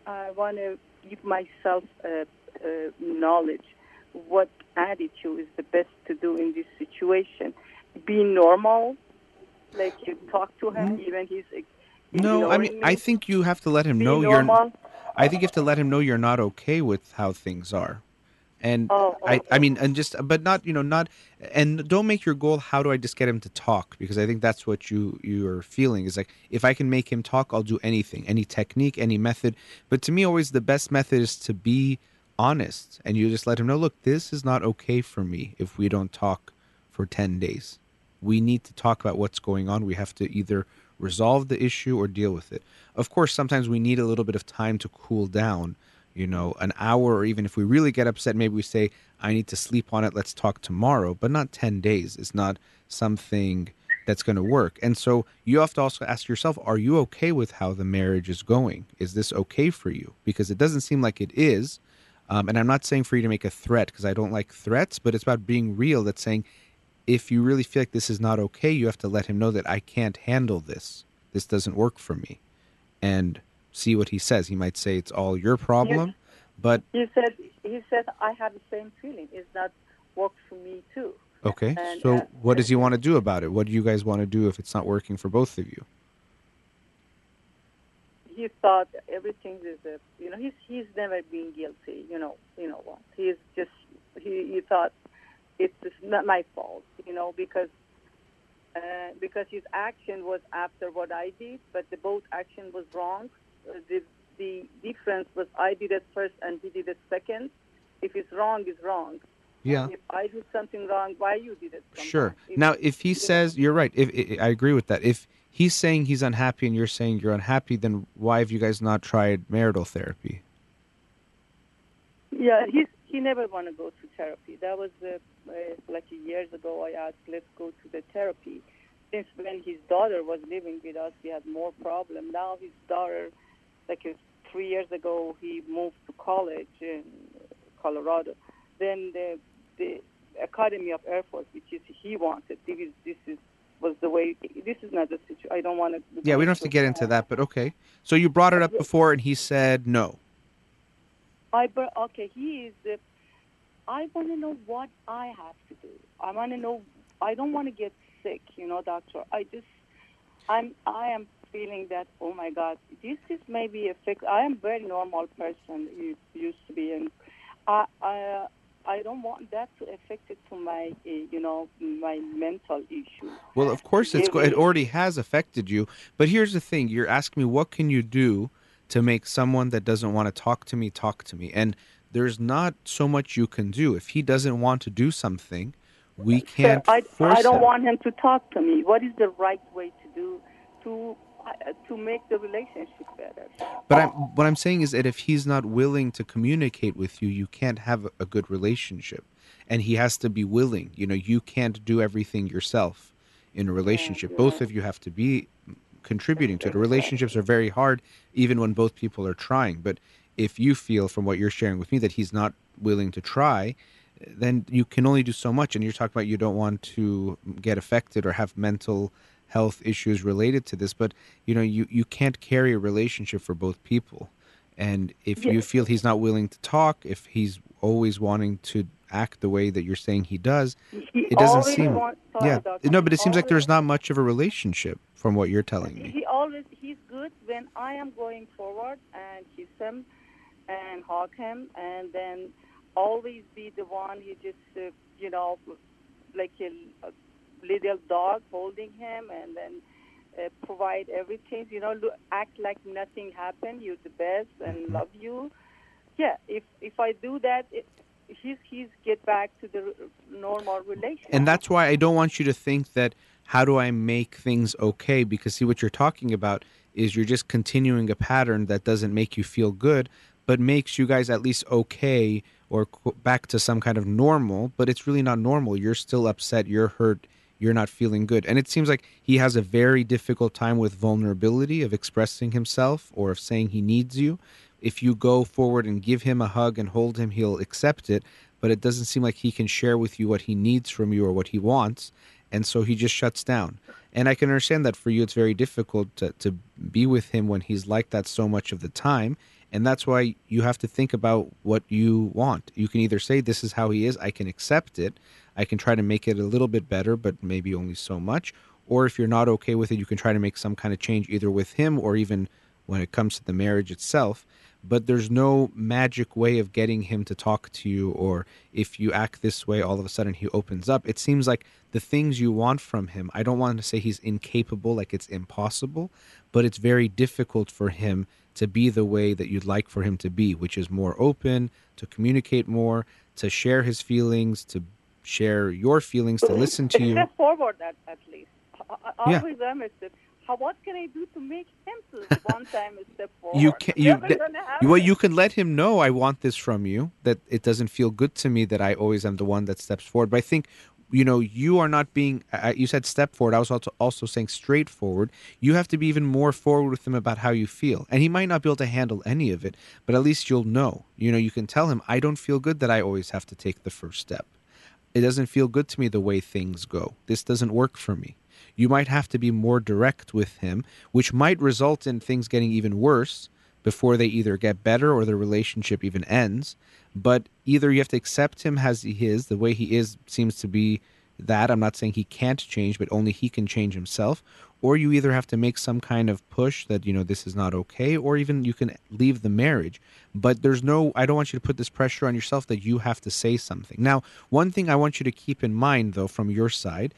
I want to give myself uh, uh, knowledge. What attitude is the best to do in this situation? Be normal, like you talk to him, mm-hmm. even he's No, I mean, ignoring I think you have to let him Be know you're. normal. I think you have to let him know you're not okay with how things are. And Oh, oh I, I mean, oh. and just, but not, you know, not, and don't make your goal. How do I just get him to talk? Because I think that's what you you're feeling is like, if I can make him talk, I'll do anything, any technique, any method. But to me, always the best method is to be honest, and you just let him know, look, this is not okay for me if we don't talk for ten days. We need to talk about what's going on. We have to either resolve the issue or deal with it. Of course, sometimes we need a little bit of time to cool down, you know, an hour, or even if we really get upset, maybe we say, I need to sleep on it, let's talk tomorrow, but not 10 days. It's not something that's going to work. And so you have to also ask yourself, are you okay with how the marriage is going? Is this okay for you? Because it doesn't seem like it is. Um, and I'm not saying for you to make a threat because I don't like threats, but it's about being real. That's saying, if you really feel like this is not okay, you have to let him know that I can't handle this. This doesn't work for me. And see what he says. He might say it's all your problem, but He said he said I have the same feeling. It's not work for me too. okay. And, So uh, what does he want to do about it? What do you guys want to do if it's not working for both of you? He thought everything is a you know he's he's never been guilty. You know you know what he's just he he thought it's not my fault. You know because. Uh, because his action was after what I did, but the both action was wrong. Uh, the the difference was I did it first and he did it second. If it's wrong, it's wrong. Yeah. If I did something wrong, why you did it? Sure. If- Now, if he says you're right, if, i I agree with that. If he's saying he's unhappy and you're saying you're unhappy, then why have you guys not tried marital therapy? Yeah, he's he never want to go to therapy. That was uh, uh, like years ago. I asked, let's go to the therapy. Since when his daughter was living with us, he had more problem. Now his daughter, like uh, three years ago, he moved to college in Colorado. Then the the Academy of Air Force, which is he wanted. This is this is was the way. This is not the situation. I don't want to. Yeah, we don't have to get into that, but okay. So you brought it up before, and he said no. I br- okay. He is. The, I want to know what I have to do. I want to know. I don't want to get sick. You know, doctor. I just. I'm. I am feeling that. Oh my God, this is maybe a fix. I am very normal person. You used to be, and I. I I don't want that to affect it to my, uh, you know, my mental issues. Well, of course it's go- it already has affected you. But here's the thing: you're asking me what can you do to make someone that doesn't want to talk to me talk to me, and there's not so much you can do. If he doesn't want to do something, we can't So I, I don't him. want him to talk to me. What is the right way to do to uh, to make the relationship better? But I'm, what I'm saying is that if he's not willing to communicate with you, you can't have a- a good relationship. And he has to be willing. You know, you can't do everything yourself in a relationship. Both of you have to be contributing to it. Relationships are very hard, even when both people are trying. But if you feel from what you're sharing with me that he's not willing to try, then you can only do so much. And you're talking about you don't want to get affected or have mental health issues related to this, but you know, you, you can't carry a relationship for both people. And if you feel he's not willing to talk, if he's always wanting to act the way that you're saying he does, He it doesn't seem yeah no but it seems like there's not much of a relationship from what you're telling me He always he's good when I am going forward and kiss him and hug him, and then always be the one. He just uh, you know like a, a little dog holding him, and then. Uh, provide everything, you know, look, act like nothing happened. You're the best and Mm-hmm. love you. Yeah, if if I do that, it, he's he's get back to the normal relationship. and that's why I don't want you to think that how do I make things okay? Because see what you're talking about is you're just continuing a pattern that doesn't make you feel good but makes you guys at least okay or back to some kind of normal but it's really not normal. You're still upset you're hurt you're not feeling good. And it seems like he has a very difficult time with vulnerability of expressing himself or of saying he needs you if you go forward and give him a hug and hold him he'll accept it but it doesn't seem like he can share with you what he needs from you or what he wants and so he just shuts down. And i can understand that for you it's very difficult to, to be with him when he's like that so much of the time and that's why you have to think about what you want. You can either say this is how he is i can accept it i can try to make it a little bit better but maybe only so much or if you're not okay with it you can try to make some kind of change either with him or even when it comes to the marriage itself but there's no magic way of getting him to talk to you or if you act this way all of a sudden he opens up it seems like the things you want from him i don't want to say he's incapable like it's impossible but it's very difficult for him to be the way that you'd like for him to be which is more open to communicate more to share his feelings to share your feelings to listen to you step forward at, at least. Yeah. always am a step. How, what can I do to make him to one time a step forward? you can you well you can let him know i want this from you that it doesn't feel good to me that i always am the one that steps forward. But i think you know you are not being uh, you said step forward. I was also also saying straightforward you have to be even more forward with him about how you feel. And he might not be able to handle any of it but at least you'll know. You know you can tell him i don't feel good that i always have to take the first step. It doesn't feel good to me the way things go. This doesn't work for me. You might have to be more direct with him, which might result in things getting even worse before they either get better or the relationship even ends. But either you have to accept him as he is, the way he is seems to be that. I'm not saying he can't change, but only he can change himself. Or you either have to make some kind of push that, you know, this is not okay, or even you can leave the marriage. But there's no, I don't want you to put this pressure on yourself that you have to say something. Now, one thing I want you to keep in mind, though, from your side,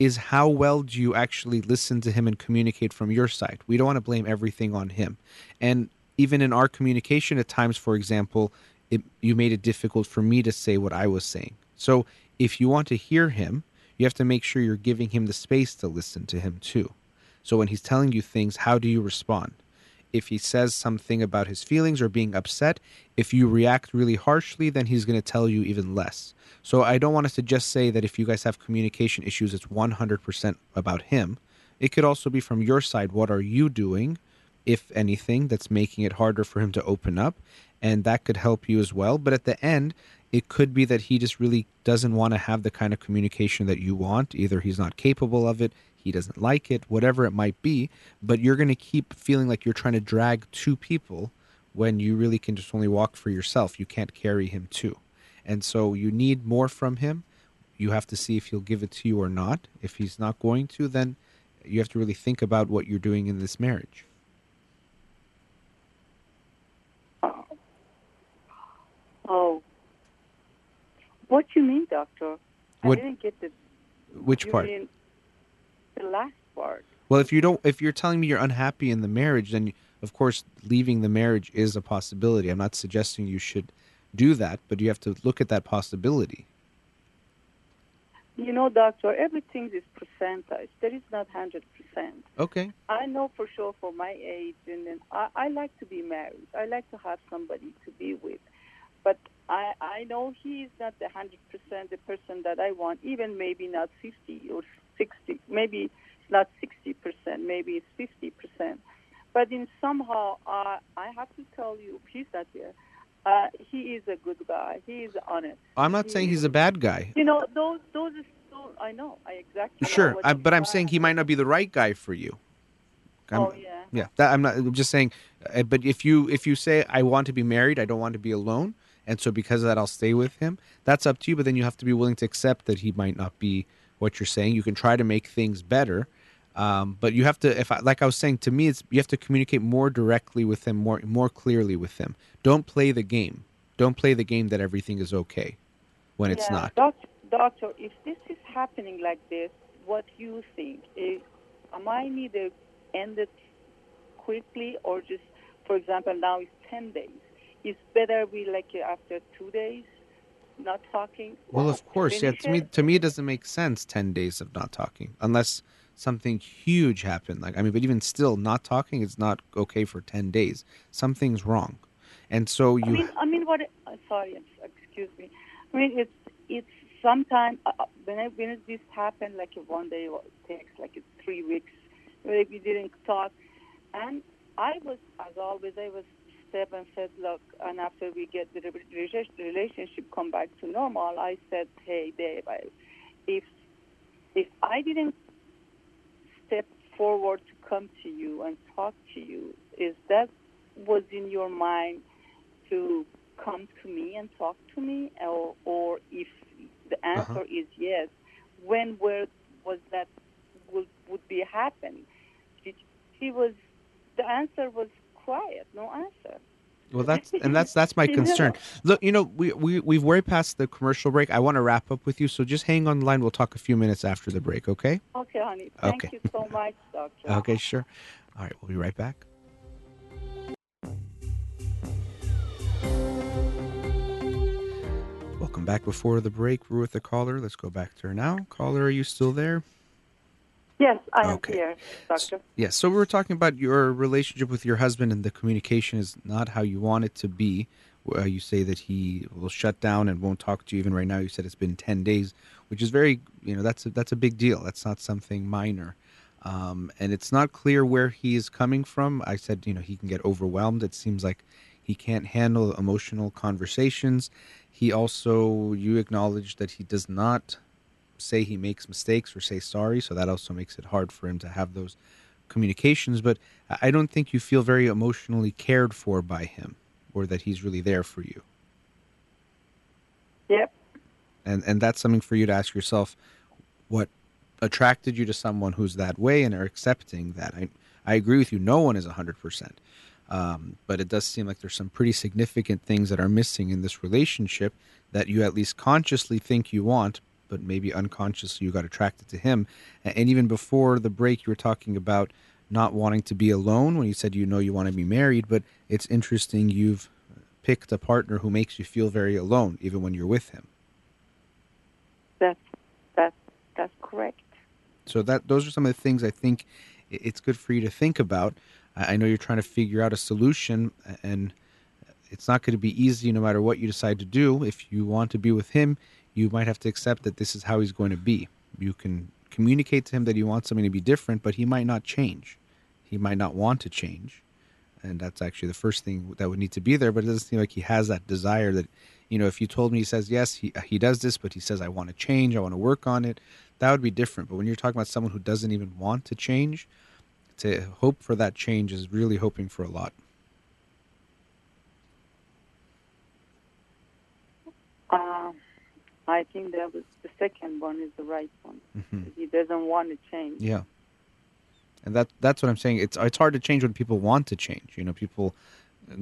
is how well do you actually listen to him and communicate from your side? We don't want to blame everything on him. And even in our communication, at times, for example, it, you made it difficult for me to say what I was saying. So if you want to hear him, you have to make sure you're giving him the space to listen to him too. So when he's telling you things, how do you respond? If he says something about his feelings or being upset, if you react really harshly, then he's going to tell you even less. So I don't want us to just say that if you guys have communication issues, it's 100% about him. It could also be from your side. What are you doing, if anything, that's making it harder for him to open up? And that could help you as well. But at the end, it could be that he just really doesn't want to have the kind of communication that you want. Either he's not capable of it, he doesn't like it, whatever it might be, but you're going to keep feeling like you're trying to drag two people when you really can just only walk for yourself. You can't carry him too. And so you need more from him. You have to see if he'll give it to you or not. If he's not going to, then you have to really think about what you're doing in this marriage. Oh. What do you mean, doctor? What- I didn't get the Which part? mean the last part. Well, if you don't, if you're telling me you're unhappy in the marriage, then of course leaving the marriage is a possibility. I'm not suggesting you should do that, but you have to look at that possibility. You know, doctor, everything is percentage. There is not hundred percent. Okay. I know for sure for my age, and then I, I like to be married. I like to have somebody to be with, but I I know he is not the hundred percent the person that I want. Even maybe not fifty or sixty, maybe not sixty percent, maybe it's fifty percent. But in somehow, uh, I have to tell you, he's not there. Uh, he is a good guy. He is honest. I'm not saying he's a bad guy. You know, those those is so I know. I exactly. Sure, I, but I'm saying he might not be the right guy for you. I'm- Oh yeah. Yeah, that, I'm not. I'm just saying. Uh, but if you if you say I want to be married, I don't want to be alone, and so because of that, I'll stay with him. That's up to you. But then you have to be willing to accept that he might not be what you're saying. You can try to make things better, um, but you have to. If I, like I was saying, to me, it's you have to communicate more directly with them, more more clearly with them. Don't play the game. Don't play the game that everything is okay when it's yeah. not. Doc- doctor, if this is happening like this, what do you think? Is, am I need to end it quickly or just, for example, now it's 10 days? It's better we like uh, after two days not talking? Well, of course, yeah. To me, to me, it doesn't make sense. Ten days of not talking, unless something huge happened. Like I mean, but even still, not talking is not okay for ten days. Something's wrong, and so you. I mean, I mean, what? Uh, sorry, excuse me. I mean, it's it's sometimes uh, uh, when I, when this happened, like one day it takes like three weeks. Where we didn't talk, and I was, as always, I was step and said, look, and after we get the relationship come back to normal, I said, hey, Dave, I, if if I didn't step forward to come to you and talk to you, is that was in your mind to come to me and talk to me, or, or if the answer Uh-huh. is yes, when where was that would would be happening? She, she was the answer was quiet, no answer. well, that's and that's that's my concern. Look, you know, we we we've way past the commercial break. I want to wrap up with you, so just hang on the line. We'll talk a few minutes after the break. Okay? Okay, honey. Thank Okay. you so much, doctor. Okay, sure. All right, we'll be right back. Welcome back. Before the break, we're with the caller. Let's go back to her now. Caller, are you still there? Yes, I am here, doctor. Yes. So we were talking about your relationship with your husband, and the communication is not how you want it to be. Uh, you say that he will shut down and won't talk to you. Even right now, you said it's been ten days, which is very, you know, that's a, that's a big deal. That's not something minor, um, and it's not clear where he is coming from. I said, you know, he can get overwhelmed. It seems like he can't handle emotional conversations. He also, you acknowledge that he does not say he makes mistakes or say sorry, so that also makes it hard for him to have those communications. But I don't think you feel very emotionally cared for by him, or that he's really there for you. Yep. And and that's something for you to ask yourself: what attracted you to someone who's that way and are accepting that? I I agree with you. No one is hundred percent. Um, but it does seem like there's some pretty significant things that are missing in this relationship that you at least consciously think you want, but maybe unconsciously you got attracted to him. And even before the break, you were talking about not wanting to be alone when you said you know you want to be married, but it's interesting you've picked a partner who makes you feel very alone, even when you're with him. That's that's that's correct. So that those are some of the things I think it's good for you to think about. I I know you're trying to figure out a solution, and it's not going to be easy no matter what you decide to do. If you want to be with him, you might have to accept that this is how he's going to be. You can communicate to him that you want something to be different, but he might not change. He might not want to change. And that's actually the first thing that would need to be there. But it doesn't seem like he has that desire that, you know, if you told me he says, yes, he, he does this, but he says, I want to change, I want to work on it, that would be different. But when you're talking about someone who doesn't even want to change, to hope for that change is really hoping for a lot. Uh, I think that was the second one is the right one. hmm He doesn't want to change. Yeah. And that that's what I'm saying. It's it's hard to change when people want to change. You know, people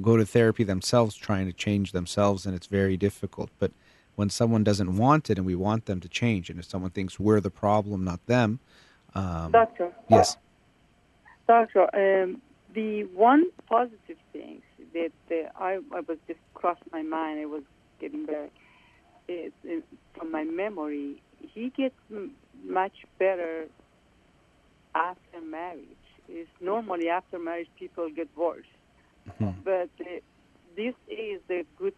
go to therapy themselves trying to change themselves and it's very difficult. But when someone doesn't want it and we want them to change and if someone thinks we're the problem, not them, um, Doctor, yes. doctor, um, the one positive thing that uh, I, I was just crossed my mind, I was getting back from my memory. He gets m- much better after marriage. It's normally after marriage people get worse, Mhm. but uh, this is the good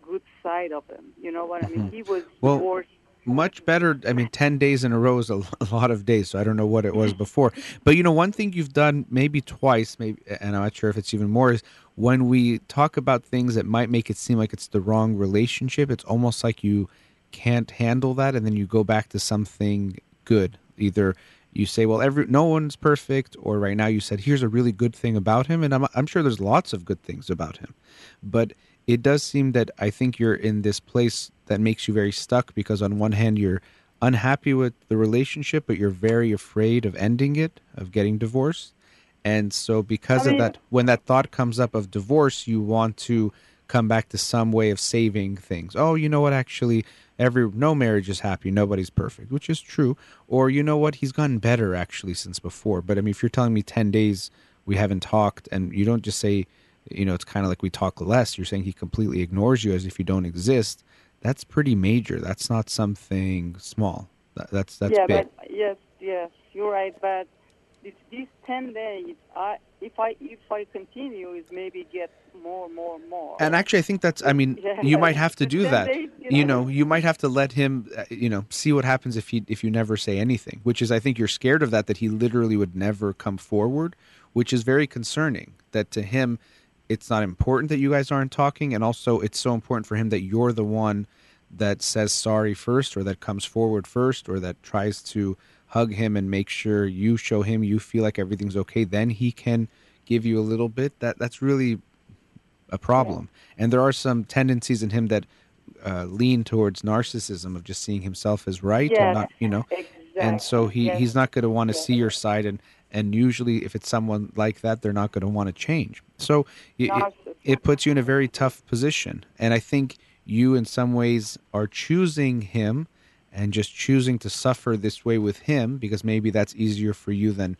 good side of him. You know what I mean? Mhm. He was Well, divorced. Much better. I mean, 10 days in a row is a, a lot of days, so I don't know what it was mm-hmm. before. But you know, one thing you've done maybe twice, maybe, and I'm not sure if it's even more, is when we talk about things that might make it seem like it's the wrong relationship, it's almost like you can't handle that, and then you go back to something good. Either you say, well, every no one's perfect, or right now you said, here's a really good thing about him, and I'm, I'm sure there's lots of good things about him. But it does seem that I think you're in this place that makes you very stuck because on one hand you're unhappy with the relationship, but you're very afraid of ending it, of getting divorced. And so because I of that when that thought comes up of divorce, you want to come back to some way of saving things. Oh, you know what actually every no marriage is happy, nobody's perfect, which is true. Or you know what, he's gotten better actually since before. But I mean if you're telling me 10 days we haven't talked and you don't just say you know, it's kind of like we talk less. You're saying he completely ignores you as if you don't exist. That's pretty major. That's not something small. That, that's that's yeah, big. but yes, yes, you're right. But this, these ten days, I if I if I continue, is maybe get more, more, more. and actually, I think that's. I mean, Yeah, you might have to do that. they- you know, you might have to let him. uh, You know, see what happens if he if you never say anything. Which is, I think you're scared of that. That he literally would never come forward, which is very concerning. That to him, it's not important that you guys aren't talking, and also it's so important for him that you're the one that says sorry first, or that comes forward first, or that tries to hug him and make sure you show him you feel like everything's okay. Then he can give you a little bit. That that's really a problem. And there are some tendencies in him that uh, lean towards narcissism of just seeing himself as right and not, you know. exactly. And so he, yes. he's not going to want to see your side, and and usually if it's someone like that, they're not going to want to change. So y- it, it puts you in a very tough position, and I think you in some ways are choosing him and just choosing to suffer this way with him because maybe that's easier for you than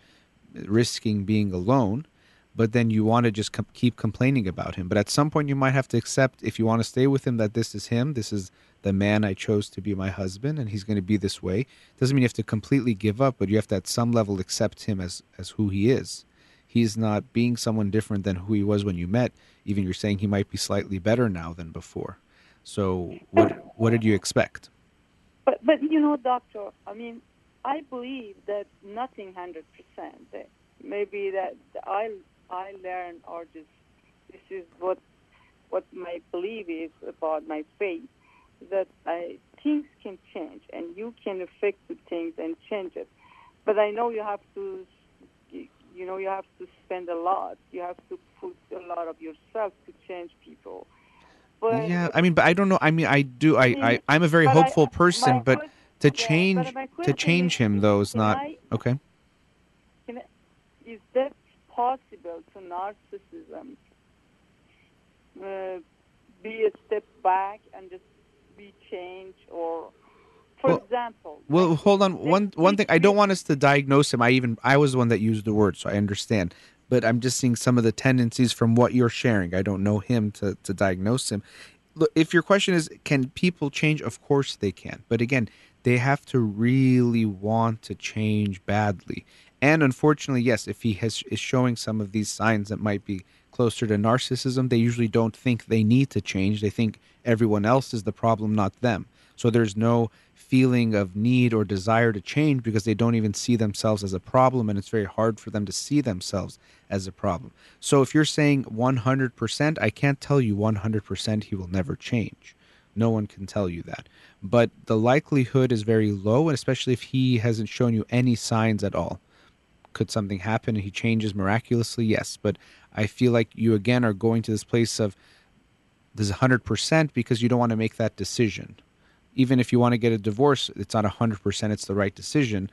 risking being alone but then you want to just com- keep complaining about him. But at some point, you might have to accept if you want to stay with him that this is him. This is the man I chose to be my husband, and he's going to be this way. Doesn't mean you have to completely give up, but you have to at some level accept him as as who he is. He's not being someone different than who he was when you met. Even you're saying he might be slightly better now than before. So what what did you expect? But but you know, doctor, I mean, I believe that nothing hundred percent. Maybe that I I learn or just this is what what my belief is about my faith that I, things can change and you can affect the things and change it. But I know you have to you know you have to spend a lot. You have to put a lot of yourself to change people. But yeah, I mean, but I don't know. I mean, I do. I, I I'm a very But I- hopeful person, but to yeah, but change to change is, him though is not I- okay. Can I, is that possible to narcissism uh, be a step back and just be changed or for Well- example Well, like, hold on. One one thing. I don't want us to diagnose him. I even I was the one that used the word, so I understand. But I'm just seeing some of the tendencies from what you're sharing. I don't know him to to diagnose him. Look, if your question is, can people change? Of course they can. But again, they have to really want to change badly. And unfortunately, yes, if he has is showing some of these signs that might be closer to narcissism, they usually don't think they need to change. They think everyone else is the problem, not them. So there's no feeling of need or desire to change because they don't even see themselves as a problem and it's very hard for them to see themselves as a problem. So if you're saying 100%, I can't tell you 100% he will never change. No one can tell you that. But the likelihood is very low, and especially if he hasn't shown you any signs at all. Could something happen and he changes miraculously? Yes. But I feel like you again are going to this place of this is 100% because you don't want to make that decision. Even if you want to get a divorce, it's not 100% it's the right decision.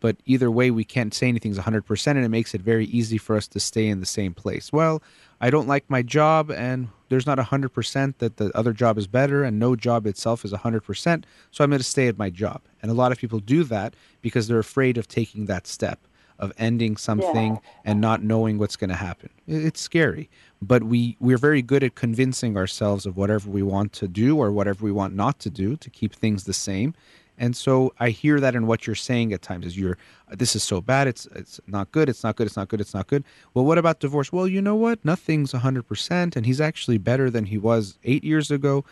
But either way, we can't say anything's 100%, and it makes it very easy for us to stay in the same place. Well, I don't like my job, and there's not 100% that the other job is better, and no job itself is 100%, so I'm going to stay at my job. And a lot of people do that because they're afraid of taking that step of ending something Yeah. and not knowing what's going to happen. It's scary, but we we're very good at convincing ourselves of whatever we want to do or whatever we want not to do to keep things the same. And so I hear that in what you're saying at times is you're this is so bad, it's it's not good, it's not good, it's not good, it's not good. Well, what about divorce? Well, you know what? Nothing's 100% and he's actually better than he was 8 years ago.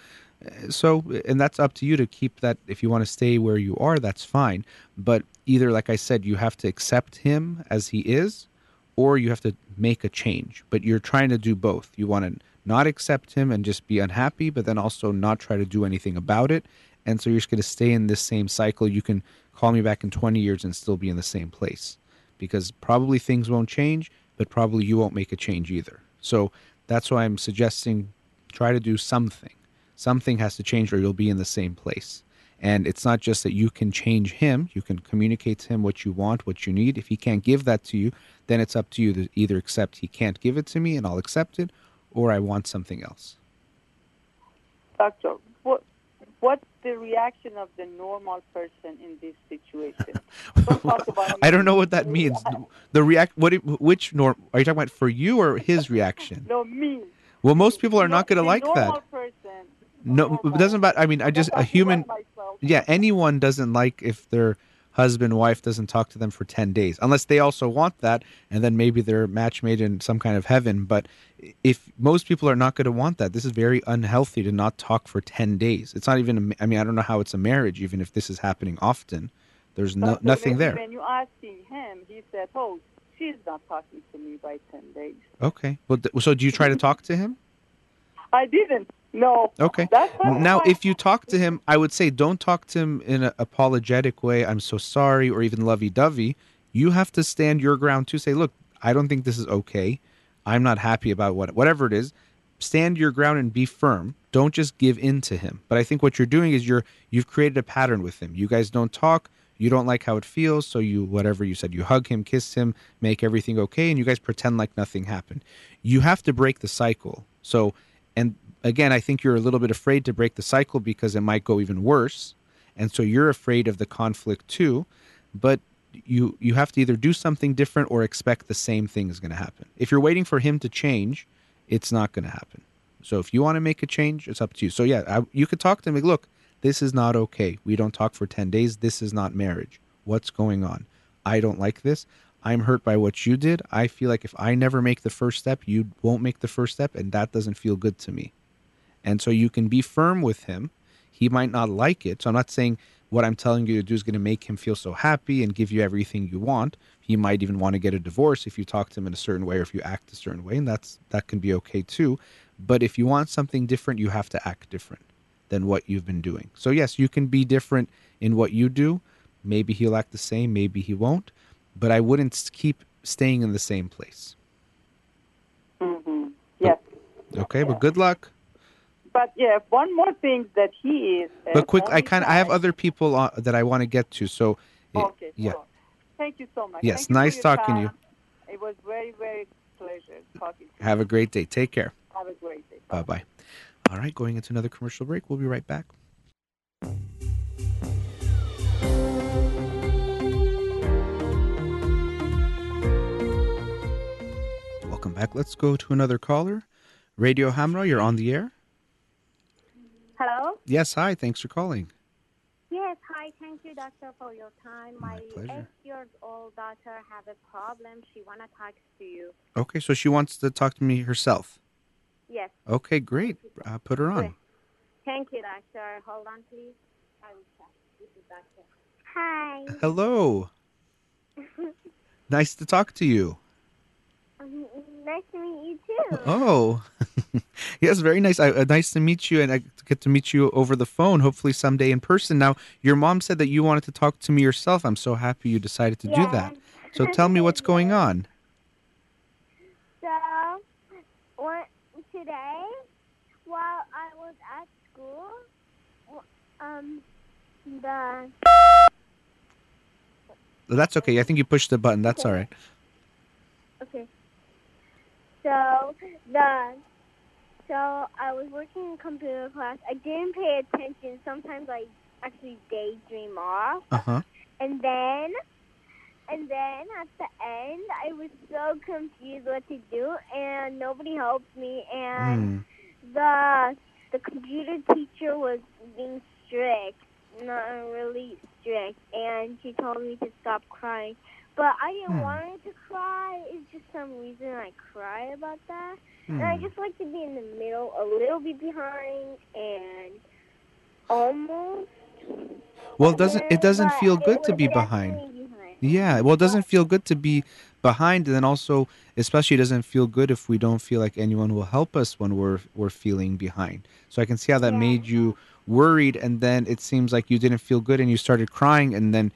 So, and that's up to you to keep that if you want to stay where you are, that's fine. But either like I said, you have to accept him as he is or you have to make a change. But you're trying to do both. You want to not accept him and just be unhappy, but then also not try to do anything about it. And so you're just going to stay in this same cycle. You can call me back in 20 years and still be in the same place because probably things won't change, but probably you won't make a change either. So that's why I'm suggesting try to do something. Something has to change or you'll be in the same place. And it's not just that you can change him, you can communicate to him what you want, what you need. If he can't give that to you, then it's up to you to either accept he can't give it to me and I'll accept it, or I want something else. Doctor, what what's the reaction of the normal person in this situation? Don't I don't know what that means. The react what which norm are you talking about for you or his reaction? No, me. Well, most people are No, not going to like normal that. Person, No, normal. it doesn't matter. I mean, I just a human. Yeah, anyone doesn't like if their husband wife doesn't talk to them for 10 days unless they also want that and then maybe they're match made in some kind of heaven. But if most people are not going to want that this is very unhealthy to not talk for 10 days. It's not even i mean i don't know how it's a marriage even if this is happening often. There's no, Doctor, nothing when, there. When you asking him, he said, "Oh, she's not talking to me by ten days." okay. Well so do you try to talk to him? I didn't. No. Okay. Now, I- if you talk to him, I would say don't talk to him in an apologetic way. I'm so sorry, or even lovey-dovey. You have to stand your ground to say, look, I don't think this is okay. I'm not happy about what whatever it is. Stand your ground and be firm. Don't just give in to him. But I think what you're doing is you're you've created a pattern with him. You guys don't talk. You don't like how it feels, so you whatever you said, you hug him, kiss him, make everything okay, and you guys pretend like nothing happened. You have to break the cycle. So and again, I think you're a little bit afraid to break the cycle because it might go even worse. And so you're afraid of the conflict too. But you you have to either do something different or expect the same thing is going to happen. If you're waiting for him to change, it's not going to happen. So if you want to make a change, it's up to you. So yeah, I, you could talk to him like, look, this is not okay. We don't talk for 10 days. This is not marriage. What's going on? I don't like this. I'm hurt by what you did. I feel like if I never make the first step, you won't make the first step, and that doesn't feel good to me. And so you can be firm with him. He might not like it. So I'm not saying what I'm telling you to do is going to make him feel so happy and give you everything you want. He might even want to get a divorce if you talk to him in a certain way or if you act a certain way, and that's that can be okay too. But if you want something different, you have to act different than what you've been doing. So yes, you can be different in what you do. Maybe he'll act the same, maybe he won't, but I wouldn't keep staying in the same place. Mm-hmm. Yes. Okay, but good luck. But yeah, one more thing that he is. uh, But quick, I kind I have other people uh, that I want to get to. So Okay. yeah. so Thank you so much. Yes, Thank nice your talking to you. It was very, very pleasure talking to you. Have a great day. Take care. Have a great day. Bye bye. All right, going into another commercial break. We'll be right back. Welcome back. Let's go to another caller. Radio Hamrah, you're on the air. Yes, hi. Thanks for calling. Yes, hi. Thank you, doctor, for your time. My My, eight-year-old daughter have a problem. She wanna talk to you. Okay, so she wants to talk to me herself. Yes. Okay, great. Uh, put her on. Thank you, doctor. Hold on, please. I will check. This is doctor. Hi. Hello. Nice to talk to you. Nice to meet you too. Oh, Yes, very nice. I, uh, nice to meet you, and I get to meet you over the phone. Hopefully, someday in person. Now, your mom said that you wanted to talk to me yourself. I'm so happy you decided to do that. So, tell me what's going on. So, what, today, while I was at school, um, the That's okay. I think you pushed the button. That's all right. okay. So the so I was working in computer class. I didn't pay attention. Sometimes I actually daydream off. Uh huh. And then, and then at the end, I was so confused what to do, and nobody helped me. And Hmm. the the computer teacher was being strict, not really strict, and she told me to stop crying. But I didn't Hmm. want to cry. It's just some reason I cry about that. And I Hmm. just like to be in the middle, a little bit behind, and almost. Well, it doesn't it doesn't feel good to be behind? behind. Yeah, well, it doesn't feel good to be behind, and then also, especially, it doesn't feel good if we don't feel like anyone will help us when we're we're feeling behind. So I can see how that Yeah. made you worried, and then it seems like you didn't feel good, and you started crying, and then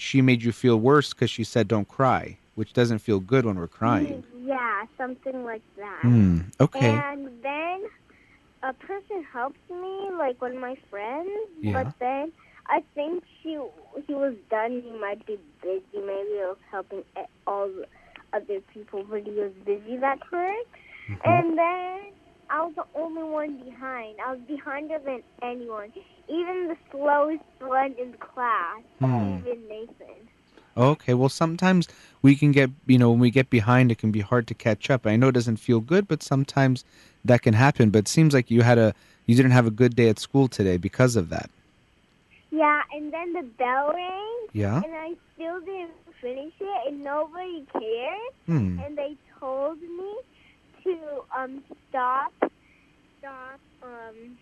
she made you feel worse because she said don't cry, which doesn't feel good when we're crying. Yeah, something like that. Hmm. Okay. And then a person helped me, like one of my friends. Yeah. But then I think she he was done. He might be busy. Maybe he was helping all other people, but he was busy that time. Mhm. And then I was the only one behind. I was behinder than anyone, even the slowest one in the class, Hmm. even Nathan. Okay, well, sometimes we can get, you know, when we get behind, it can be hard to catch up. I know it doesn't feel good, but sometimes that can happen. But it seems like you had a, you didn't have a good day at school today because of that. Yeah, and then the bell rang. Yeah. and I still didn't finish it, and nobody cared. Hmm. And they told me to um stop, stop, um,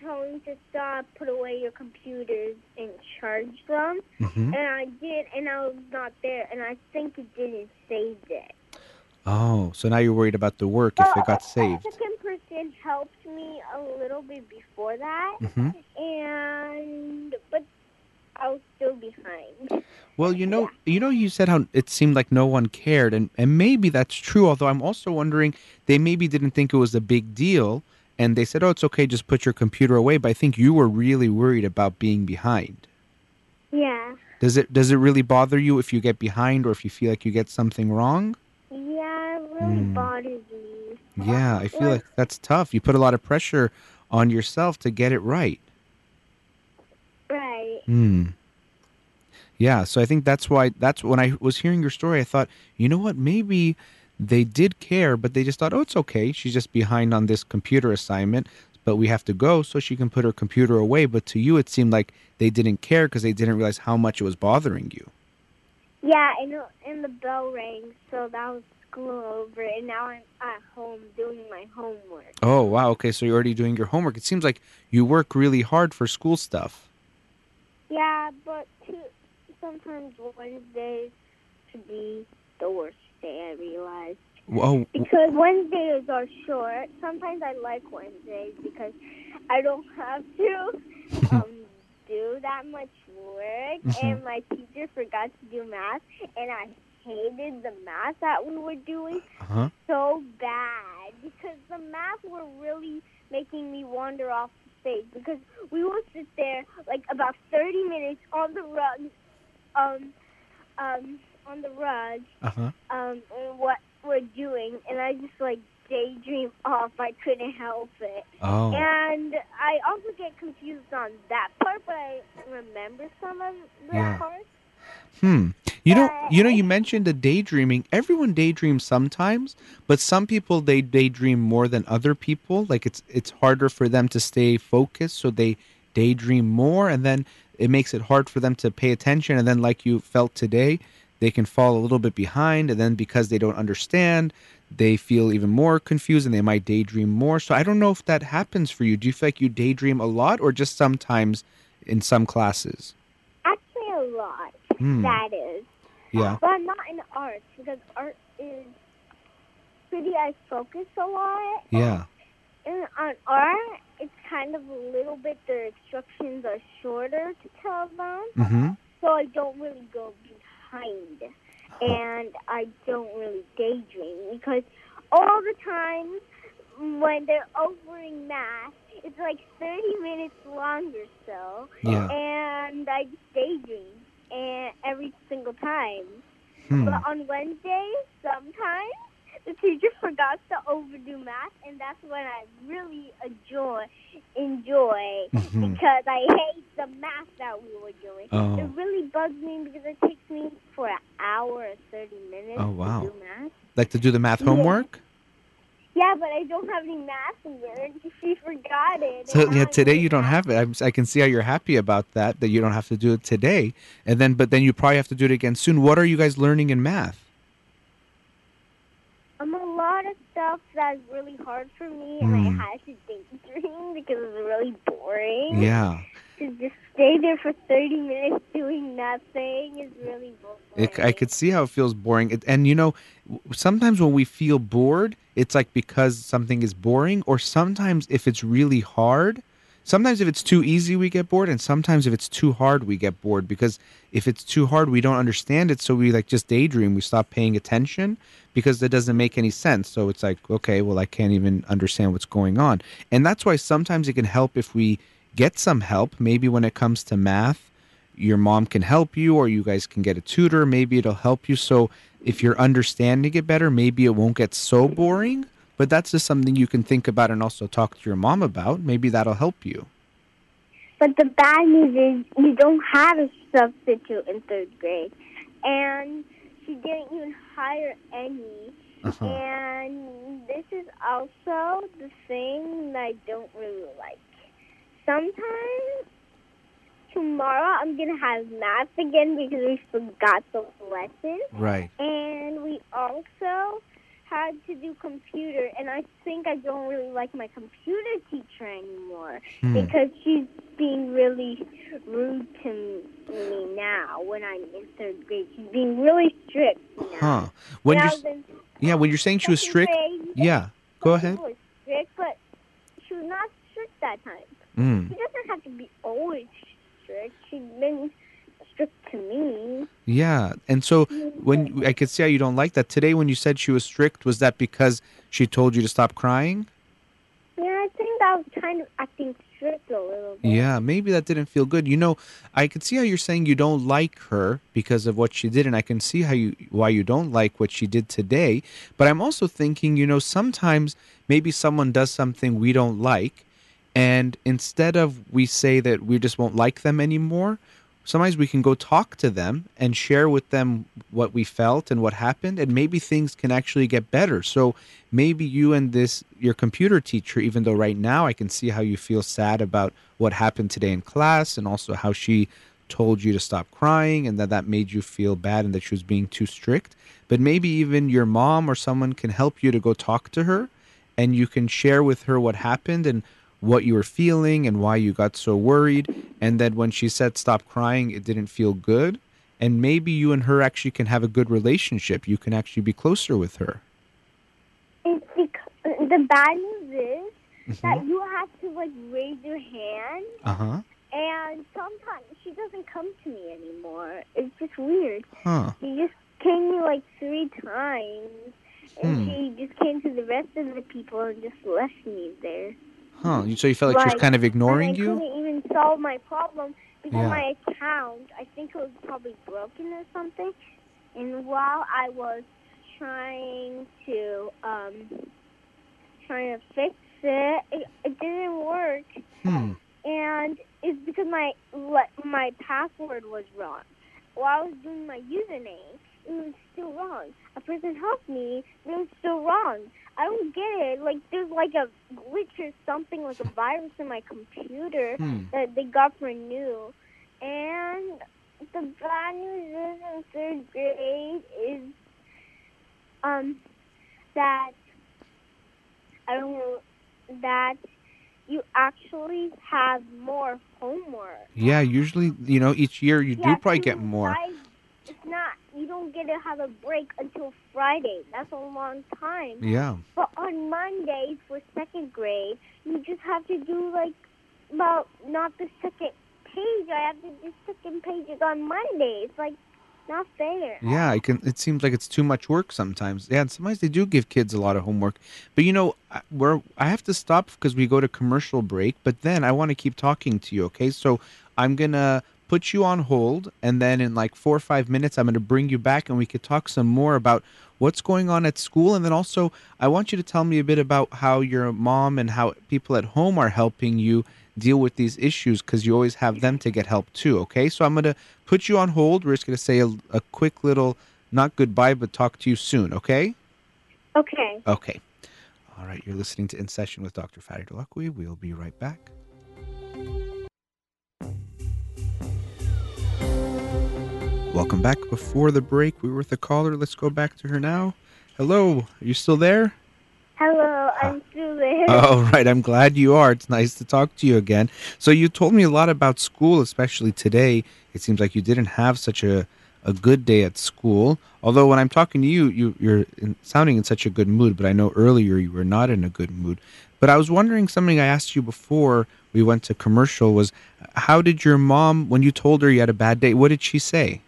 me to stop, put away your computers and charge them. hmm And I did, and I was not there, and I think it didn't save it. Oh, so now you're worried about the work if it got saved. The second person helped me a little bit before that, hmm and but I was still behind. Well, you know, you know, you said how it seemed like no one cared, and and maybe that's true. Although I'm also wondering, they maybe didn't think it was a big deal, and they said, "Oh, it's okay, just put your computer away." But I think you were really worried about being behind. Yeah. Does it does it really bother you if you get behind or if you feel like you get something wrong? Yeah, it really Mm. bothers me. Yeah, I feel like that's tough. You put a lot of pressure on yourself to get it right. Right. Hmm. Yeah, so I think that's why that's when I was hearing your story, I thought, you know what, maybe they did care, but they just thought, oh, it's okay. She's just behind on this computer assignment, but we have to go so she can put her computer away. But to you, it seemed like they didn't care because they didn't realize how much it was bothering you. Yeah, and, and the bell rang, so that was school over, and now I'm at home doing my homework. Oh, wow. Okay, so you're already doing your homework. It seems like you work really hard for school stuff. Yeah, but two, sometimes Wednesdays could be the worst day, I realize. Oh, Because Wednesdays are short. Sometimes I like Wednesdays because I don't have to um, do that much work. Mhm. And my teacher forgot to do math, and I hated the math that we were doing uh-huh. so bad because the math were really making me wander off because we will sit there like about 30 minutes on the rug, um, um, on the rug, Uh-huh. um, and what we're doing, and I just like daydream off. I couldn't help it, Oh. and I also get confused on that part, but I remember some of the Yeah. parts. Hmm. You know, you know, you mentioned the daydreaming. Everyone daydreams sometimes, but some people they daydream more than other people. Like it's it's harder for them to stay focused, so they daydream more, and then it makes it hard for them to pay attention. And then, like you felt today, they can fall a little bit behind, and then because they don't understand, they feel even more confused, and they might daydream more. So I don't know if that happens for you. Do you feel like you daydream a lot, or just sometimes in some classes? Actually, a lot. Hmm. That is. Yeah. But not in art because art is pretty, I focus a lot. Yeah. And on art, it's kind of a little bit, their instructions are shorter to tell them. Mm-hmm. So I don't really go behind. And I don't really daydream because all the times when they're overing math, it's like 30 minutes long or so. Yeah. And I just daydream and every single time. Hmm. But on Wednesdays, sometimes the teacher forgot to overdo math, and that's when I really enjoy enjoy Mhm. because I hate the math that we were doing. Oh. It really bugs me because it takes me for an hour or thirty minutes Oh, wow. to do math. Like to do the math homework? Yeah, but I don't have any math in there. She forgot it. So yeah, today you don't have it. I'm, I can see how you're happy about that. That you don't have to do it today, and then but then you probably have to do it again soon. What are you guys learning in math? Um, a lot of stuff that's really hard for me, Hmm. and I had to daydream because it's really boring. Yeah, To just stay there for 30 minutes doing nothing is really boring. it, I could see how it feels boring. It, and you know, sometimes when we feel bored, it's like because something is boring, or sometimes if it's really hard. Sometimes if it's too easy, we get bored, and sometimes if it's too hard, we get bored because if it's too hard, we don't understand it, so we like just daydream. We stop paying attention because that doesn't make any sense. So it's like, okay, well, I can't even understand what's going on, and that's why sometimes it can help if we get some help. Maybe when it comes to math, your mom can help you, or you guys can get a tutor. Maybe it'll help you. So if you're understanding it better, maybe it won't get so boring. But that's just something you can think about and also talk to your mom about. Maybe that'll help you. But the bad news is you don't have a substitute in third grade. And she didn't even hire any. Uh-huh. And this is also the thing that I don't really like. Sometimes tomorrow I'm going to have math again because we forgot the lesson. Right. And we also had to do computer. And I think I don't really like my computer teacher anymore Hmm. because she's being really rude to me now when I'm in third grade. She's being really strict now. Huh. When you I was in yeah, when you're saying she was strict, grade, yeah. Go she ahead. was strict, but she was not strict that time. Mm. She doesn't have to be always strict. She's been strict to me. Yeah. And so when I could see how you don't like that today, when you said she was strict, was that because she told you to stop crying? Yeah, I think I was kind of acting strict a little bit. Yeah, maybe that didn't feel good. You know, I could see how you're saying you don't like her because of what she did, and I can see how you why you don't like what she did today. But I'm also thinking, you know, sometimes maybe someone does something we don't like, and instead of we say that we just won't like them anymore, sometimes we can go talk to them and share with them what we felt and what happened and maybe things can actually get better. So maybe you and this your computer teacher even though right now i can see how you feel sad about what happened today in class and also how she told you to stop crying and that that made you feel bad and that she was being too strict but maybe even your mom or someone can help you to go talk to her and you can share with her what happened and what you were feeling and why you got so worried and that when she said stop crying it didn't feel good and maybe you and her actually can have a good relationship you can actually be closer with her It's because the bad news is that Mm-hmm. you have to like raise your hand, uh-huh and sometimes she doesn't come to me anymore. It's just weird. huh She just came to me like three times, and Hmm. she just came to the rest of the people and just left me there. Huh so you felt like she was kind of ignoring and I you couldn't even solve my problem because Yeah. my account, I think it was probably broken or something. And while I was trying to um trying to fix it, it, it didn't work. hmm And it's because my le- my password was wrong. While I was doing my username, it was still wrong. A person helped me, but it was still wrong. I don't get it. Like there's like a glitch or something, like a virus in my computer hmm that they got for new. And the bad news is in third grade is um that I don't know that you actually have more homework. yeah usually you know each year you do probably get more sides- It's not you don't get to have a break until Friday. That's a long time. Yeah. But on Mondays for second grade, you just have to do like about not the second page. I have to do second pages on Monday. It's like not fair. Yeah, I can. It seems like it's too much work sometimes. Yeah, and sometimes they do give kids a lot of homework. But you know, we're I have to stop because we go to commercial break. But then I want to keep talking to you. Okay, so I'm gonna put you on hold, and then in like four or five minutes, I'm gonna bring you back, and we could talk some more about what's going on at school, and then also I want you to tell me a bit about how your mom and how people at home are helping you deal with these issues because you always have them to get help too. Okay, so I'm gonna put you on hold. We're just gonna say a, a quick little, not goodbye, but talk to you soon. Okay. Okay. Okay. All right. You're listening to In Session with Dr. Farid Holakouee. We'll be right back. Welcome back. Before the break, we were with a caller. Let's go back to her now. Hello. Are you still there? Hello, uh, I'm still there. All right, I'm glad you are. It's nice to talk to you again. So you told me a lot about school, especially today. It seems like you didn't have such a, a good day at school. Although when I'm talking to you, you you're in, sounding in such a good mood. But I know earlier you were not in a good mood. But I was wondering something I asked you before we went to commercial was how did your mom when you told her you had a bad day? What did she say?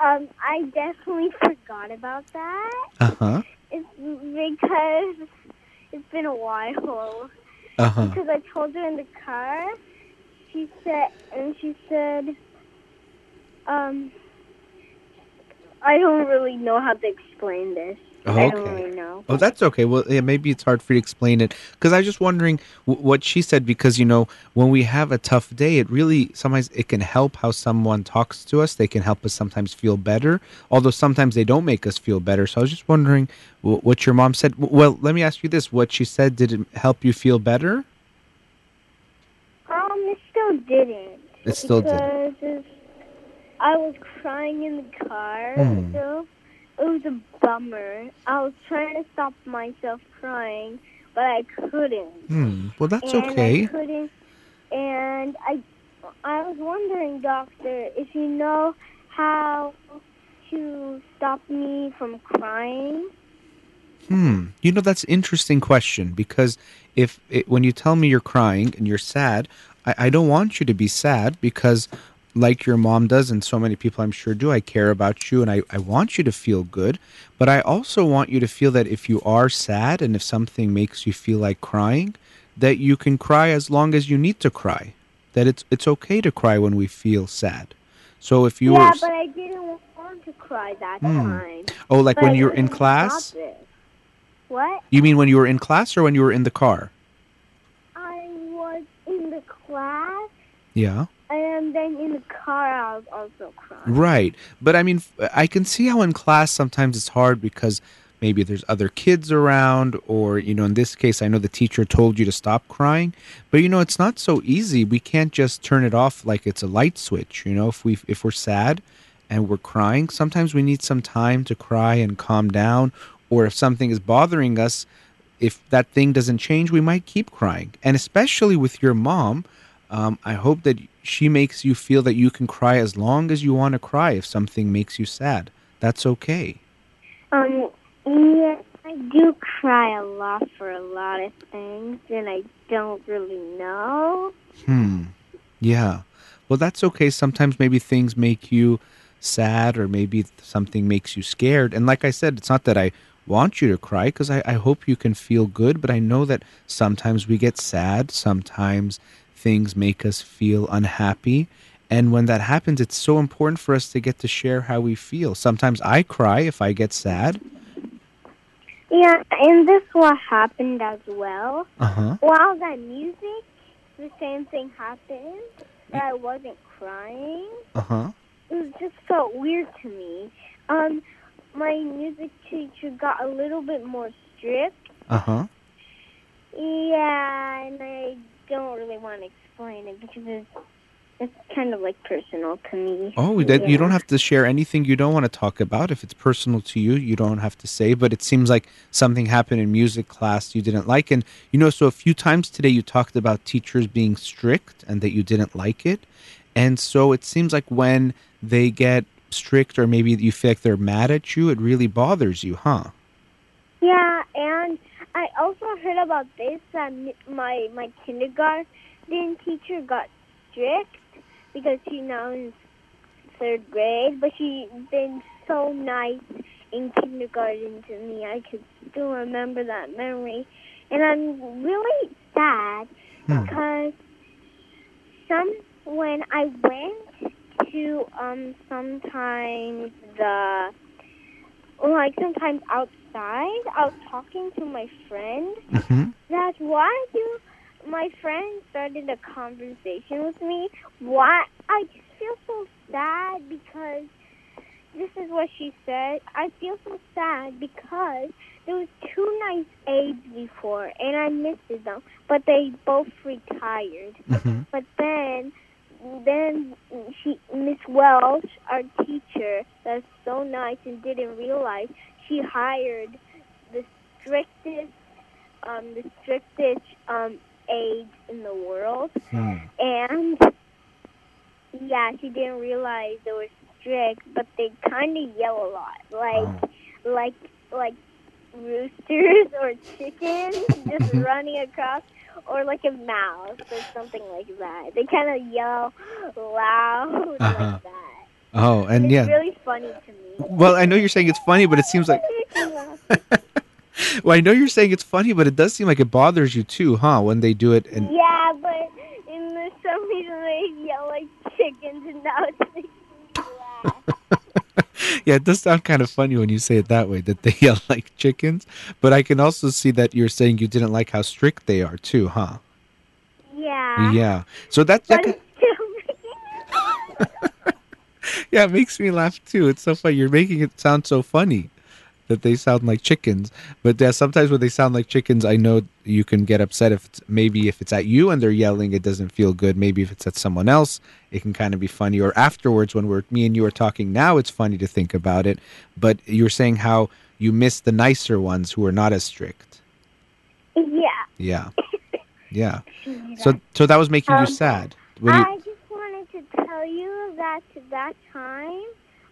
Um, I definitely forgot about that. Uh huh. It's because it's been a while. Uh huh. Because I told her in the car. She said, and she said, um, I don't really know how to explain this. I don't Okay. really know. Oh, that's okay. Well, yeah, maybe it's hard for you to explain it because I was just wondering w- what she said. Because you know, when we have a tough day, it really sometimes it can help how someone talks to us. They can help us sometimes feel better, although sometimes they don't make us feel better. So I was just wondering w- what your mom said. W- Well, let me ask you this: What she said did it help you feel better? Um, it still didn't. It still didn't. I was crying in the car. Hmm. So it was a bummer. I was trying to stop myself crying, but I couldn't. Hmm. Well, that's and okay. I couldn't. And I, I was wondering, doctor, if you know how to stop me from crying. Hmm. You know that's an interesting question because if it, when you tell me you're crying and you're sad, I, I don't want you to be sad because, like your mom does and so many people I'm sure do, I care about you and I, I want you to feel good. But I also want you to feel that if you are sad and if something makes you feel like crying, that you can cry as long as you need to cry. That it's it's okay to cry when we feel sad. So if you yeah, were but I didn't want to cry that Hmm. time. oh like But when I you're in class. What? you mean when you were in class or when you were in the car? I was in the class, Yeah. And then in the car I was also crying. Right. But I mean, I can see how in class sometimes it's hard because maybe there's other kids around, or, you know, in this case, I know the teacher told you to stop crying. But, you know, it's not so easy. We can't just turn it off like it's a light switch. You know, if, we, if we're sad and we're crying, sometimes we need some time to cry and calm down. Or if something is bothering us, if that thing doesn't change, we might keep crying. And especially with your mom, um, I hope that she makes you feel that you can cry as long as you want to cry if something makes you sad. That's okay. Um, yeah, I do cry a lot for a lot of things, and I don't really know. Hmm. Yeah. Well, that's okay. Sometimes maybe things make you sad or maybe something makes you scared. And like I said, it's not that I want you to cry because I, I hope you can feel good, but I know that sometimes we get sad. Sometimes things make us feel unhappy. And when that happens, it's so important for us to get to share how we feel. Sometimes I cry if I get sad. Yeah, and this what happened as well. Uh huh. While that music, the same thing happened, but I wasn't crying. Uh huh. It was just felt weird to me. Um, my music teacher got a little bit more strict. Uh huh. Yeah, and I don't really want to explain it because it's, it's kind of like personal to me. Oh, that you don't have to share anything you don't want to talk about. If it's personal to you, you don't have to say. But it seems like something happened in music class you didn't like, and you know, so a few times today you talked about teachers being strict and that you didn't like it, and so it seems like when they get strict or maybe you feel like they're mad at you, it really bothers you, huh? Yeah, and I also heard about this that my my kindergarten teacher got strict because she now in third grade, but she's been so nice in kindergarten to me. I could still remember that memory, and I'm really sad Hmm. because some when I went to um sometimes the like sometimes outside, I was talking to my friend. hmm That's why do my friend started a conversation with me. Why I just feel so sad because this is what she said. I feel so sad because there was two nice aides before and I missed them, but they both retired. hmm But then, then she, Miss Welsh, our teacher, that's so nice and didn't realize she hired the strictest, um, the strictest um aides in the world, Hmm. and yeah, she didn't realize they were strict, but they kind of yell a lot, like, like, like roosters or chickens just running across or like a mouse or something like that. They kind of yell loud Uh-huh. like that. Oh, and it's yeah. really funny to me. Well, I know you're saying it's funny, but it seems like well, I know you're saying it's funny, but it does seem like it bothers you too, huh? When they do it and yeah, but in the some reason they yell like chickens and now it's laugh. yeah, it does sound kind of funny when you say it that way that they yell like chickens. But I can also see that you're saying you didn't like how strict they are too, huh? Yeah. Yeah. So that, that yeah, it makes me laugh too. It's so funny. You're making it sound so funny that they sound like chickens. But uh, sometimes when they sound like chickens, I know you can get upset if it's, maybe if it's at you and they're yelling, it doesn't feel good. Maybe if it's at someone else, it can kind of be funny. Or afterwards, when we're me and you are talking now, it's funny to think about it. But you're saying how you miss the nicer ones who are not as strict. Yeah. Yeah, yeah. So so that was making you Um, sad. When you, I just wanted to tell you that that time,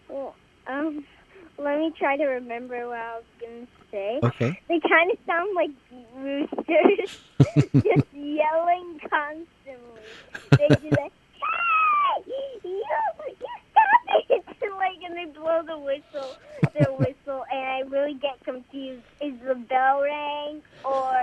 well, um, let me try to remember what I was going to say. okay. They kind of sound like roosters, just yelling constantly. They do that, hey, you, you stop it! like, and they blow the whistle, their whistle, and I really get confused. Is the bell rang or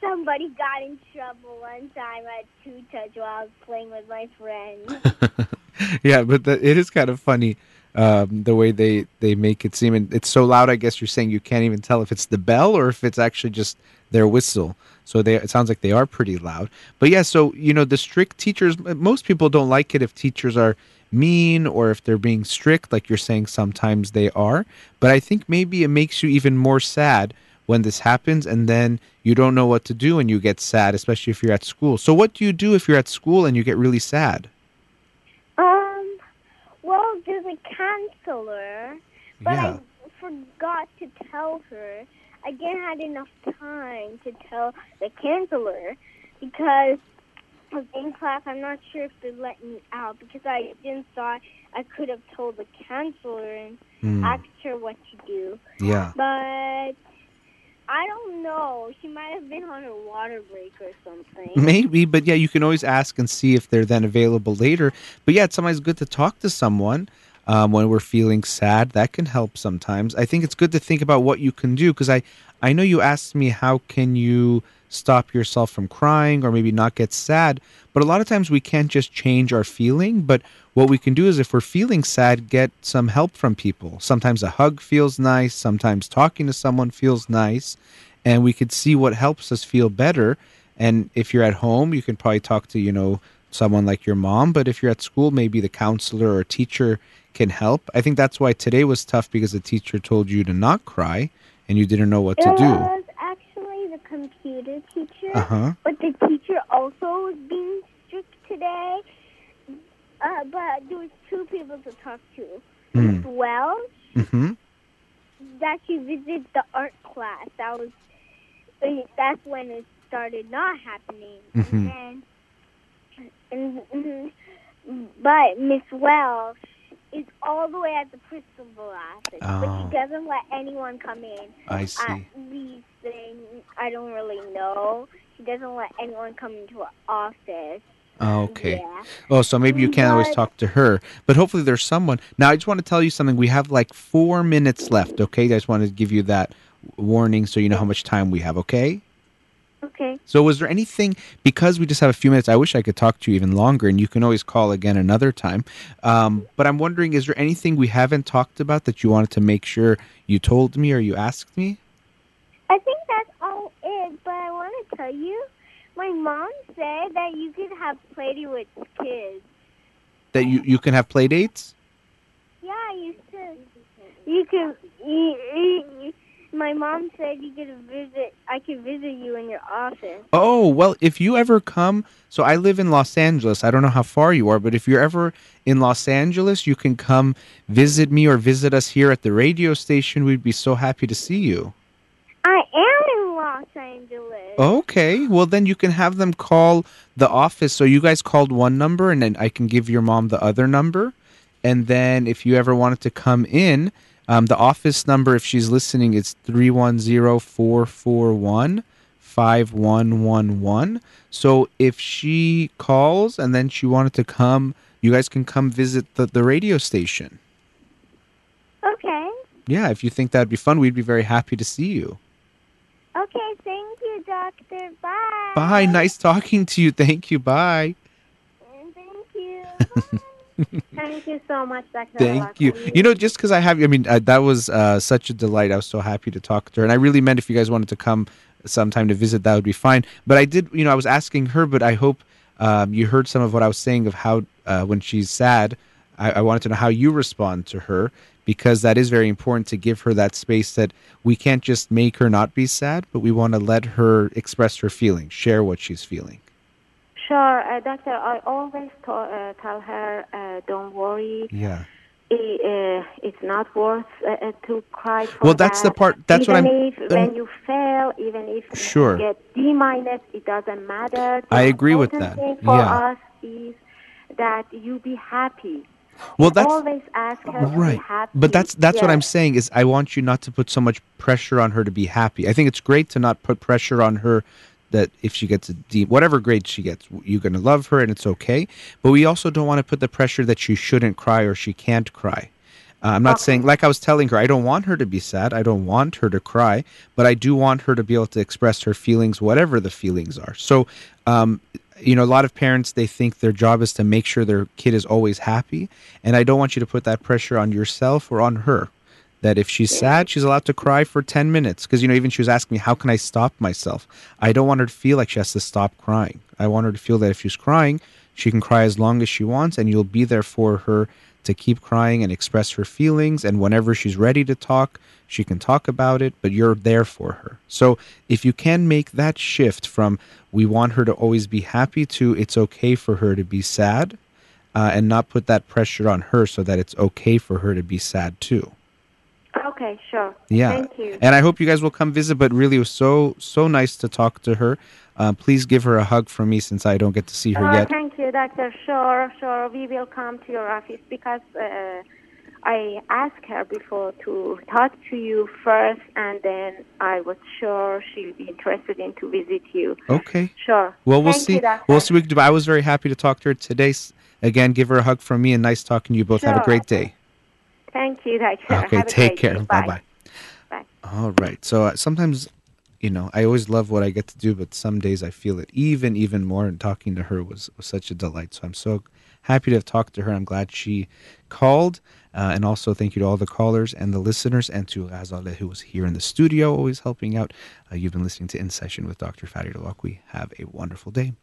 somebody got in trouble one time at Two Touch while I was playing with my friends. yeah, but the, it is kind of funny um, the way they they make it seem, and it's so loud. I guess you're saying you can't even tell if it's the bell or if it's actually just their whistle. So they it sounds like they are pretty loud. But yeah, so you know the strict teachers. Most people don't like it if teachers are mean or if they're being strict, like you're saying. Sometimes they are, but I think maybe it makes you even more sad when this happens, and then you don't know what to do and you get sad, especially if you're at school. So what do you do if you're at school and you get really sad? Um, well, there's a counselor, but yeah. I forgot to tell her. I didn't have enough time to tell the counselor because in class. I'm not sure if they let me out because I didn't thought I could have told the counselor and Hmm, asked her what to do. yeah. But I don't know. She might have been on a water break or something. Maybe, but yeah, you can always ask and see if they're then available later. But yeah, it's sometimes good to talk to someone um, when we're feeling sad. That can help sometimes. I think it's good to think about what you can do because I, I know you asked me how can you stop yourself from crying or maybe not get sad. But a lot of times we can't just change our feeling. But what we can do is if we're feeling sad, get some help from people. Sometimes a hug feels nice. Sometimes talking to someone feels nice. And we could see what helps us feel better. And if you're at home, you can probably talk to, you know, someone like your mom. But if you're at school, maybe the counselor or teacher can help. I think that's why today was tough because the teacher told you to not cry and you didn't know what to it do. was actually the computer teacher. Uh huh. But the teacher also was being strict today. Uh, but there was two people to talk to. Mm. Miss Wells, hmm that she visited the art class. That was uh, that's when it started not happening. Mhm. And. Mm-hmm. but Miss Wells is all the way at the principal office, but Oh. she doesn't let anyone come in. I At see. least thing I don't really know. She doesn't let anyone come into her office. Oh, okay. Yeah. Oh, so maybe you can't always talk to her, but hopefully there's someone. Now, I just want to tell you something. We have like four minutes left. Okay, I just want to give you that warning so you know how much time we have. Okay. Okay. So, was there anything because we just have a few minutes? I wish I could talk to you even longer, and you can always call again another time. Um, but I'm wondering, is there anything we haven't talked about that you wanted to make sure you told me or you asked me? I think that's all it, but I want to tell you, my mom said that you could have played with kids. That you you can have play dates? Yeah, you said you could. You, you, my mom said you could visit. I could visit you in your office. Oh, well, if you ever come, so I live in Los Angeles. I don't know how far you are, but if you're ever in Los Angeles, you can come visit me or visit us here at the radio station. We'd be so happy to see you. I am in Los Angeles. Okay, well, then you can have them call the office. So you guys called one number, and then I can give your mom the other number. And then if you ever wanted to come in, um, the office number, if she's listening, it's 310 441 5111. So if she calls and then she wanted to come, you guys can come visit the, the radio station. Okay. Yeah, if you think that'd be fun, we'd be very happy to see you. Okay. Thank you, doctor. Bye. Bye. Nice talking to you. Thank you. Bye. And Thank you. Thank you so much, Dr. Thank you. You know, just because I have, I mean, uh, that was uh, such a delight. I was so happy to talk to her, and I really meant if you guys wanted to come sometime to visit, that would be fine. But I did, you know, I was asking her, but I hope um, you heard some of what I was saying of how uh, when she's sad, I, I wanted to know how you respond to her because that is very important to give her that space that we can't just make her not be sad, but we want to let her express her feelings, share what she's feeling. Sure, uh, doctor. I always to, uh, tell her, uh, don't worry. Yeah. It, uh, it's not worth uh, uh, to cry for Well, that's the part- that's what I'm- If, when you fail, even if Sure. you get D minus, it doesn't matter. The I agree with that. Thing for Yeah. us is that you be happy. Well, that's always ask her to right be happy. but that's that's what i'm saying is i want you not to put so much pressure on her to be happy i think it's great to not put pressure on her that if she gets a d whatever grade she gets you're going to love her and it's okay. But we also don't want to put the pressure that she shouldn't cry or she can't cry. Uh, i'm not saying like i was telling her i don't want her to be sad. I don't want her to cry but i do want her to be able to express her feelings whatever the feelings are. So um, you know, a lot of parents they think their job is to make sure their kid is always happy, and I don't want you to put that pressure on yourself or on her. That if she's sad, she's allowed to cry for 10 minutes. Because, you know, even she was asking me, how can I stop myself? I don't want her to feel like she has to stop crying. I want her to feel that if she's crying, she can cry as long as she wants, and you'll be there for her to keep crying and express her feelings. And whenever she's ready to talk, she can talk about it, but you're there for her. So if you can make that shift from we want her to always be happy to it's okay for her to be sad, uh, and not put that pressure on her so that it's okay for her to be sad too. Okay, sure. Yeah. Thank you. And I hope you guys will come visit. But really, it was so so nice to talk to her. Uh, please give her a hug from me since I don't get to see her Uh, yet. Thank you, doctor. Sure, sure. We will come to your office because uh, I asked her before to talk to you first, and then I was sure she'll be interested in to visit you. Okay. Sure. Well, we'll Thank see. You, we'll see. What we can do. But I was very happy to talk to her today. Again, give her a hug from me and nice talking to you both. Have a great day. Thank you. Okay, take care. Bye bye. Bye. All right. So uh, sometimes, you know, I always love what I get to do, but some days I feel it even, even more. And talking to her was, was such a delight. So I'm so happy to have talked to her. I'm glad she called. Uh, and also thank you to all the callers and the listeners and to Ghazaleh who was here in the studio, always helping out. Uh, you've been listening to In Session with Dr. Farid Holakouee. Have a wonderful day.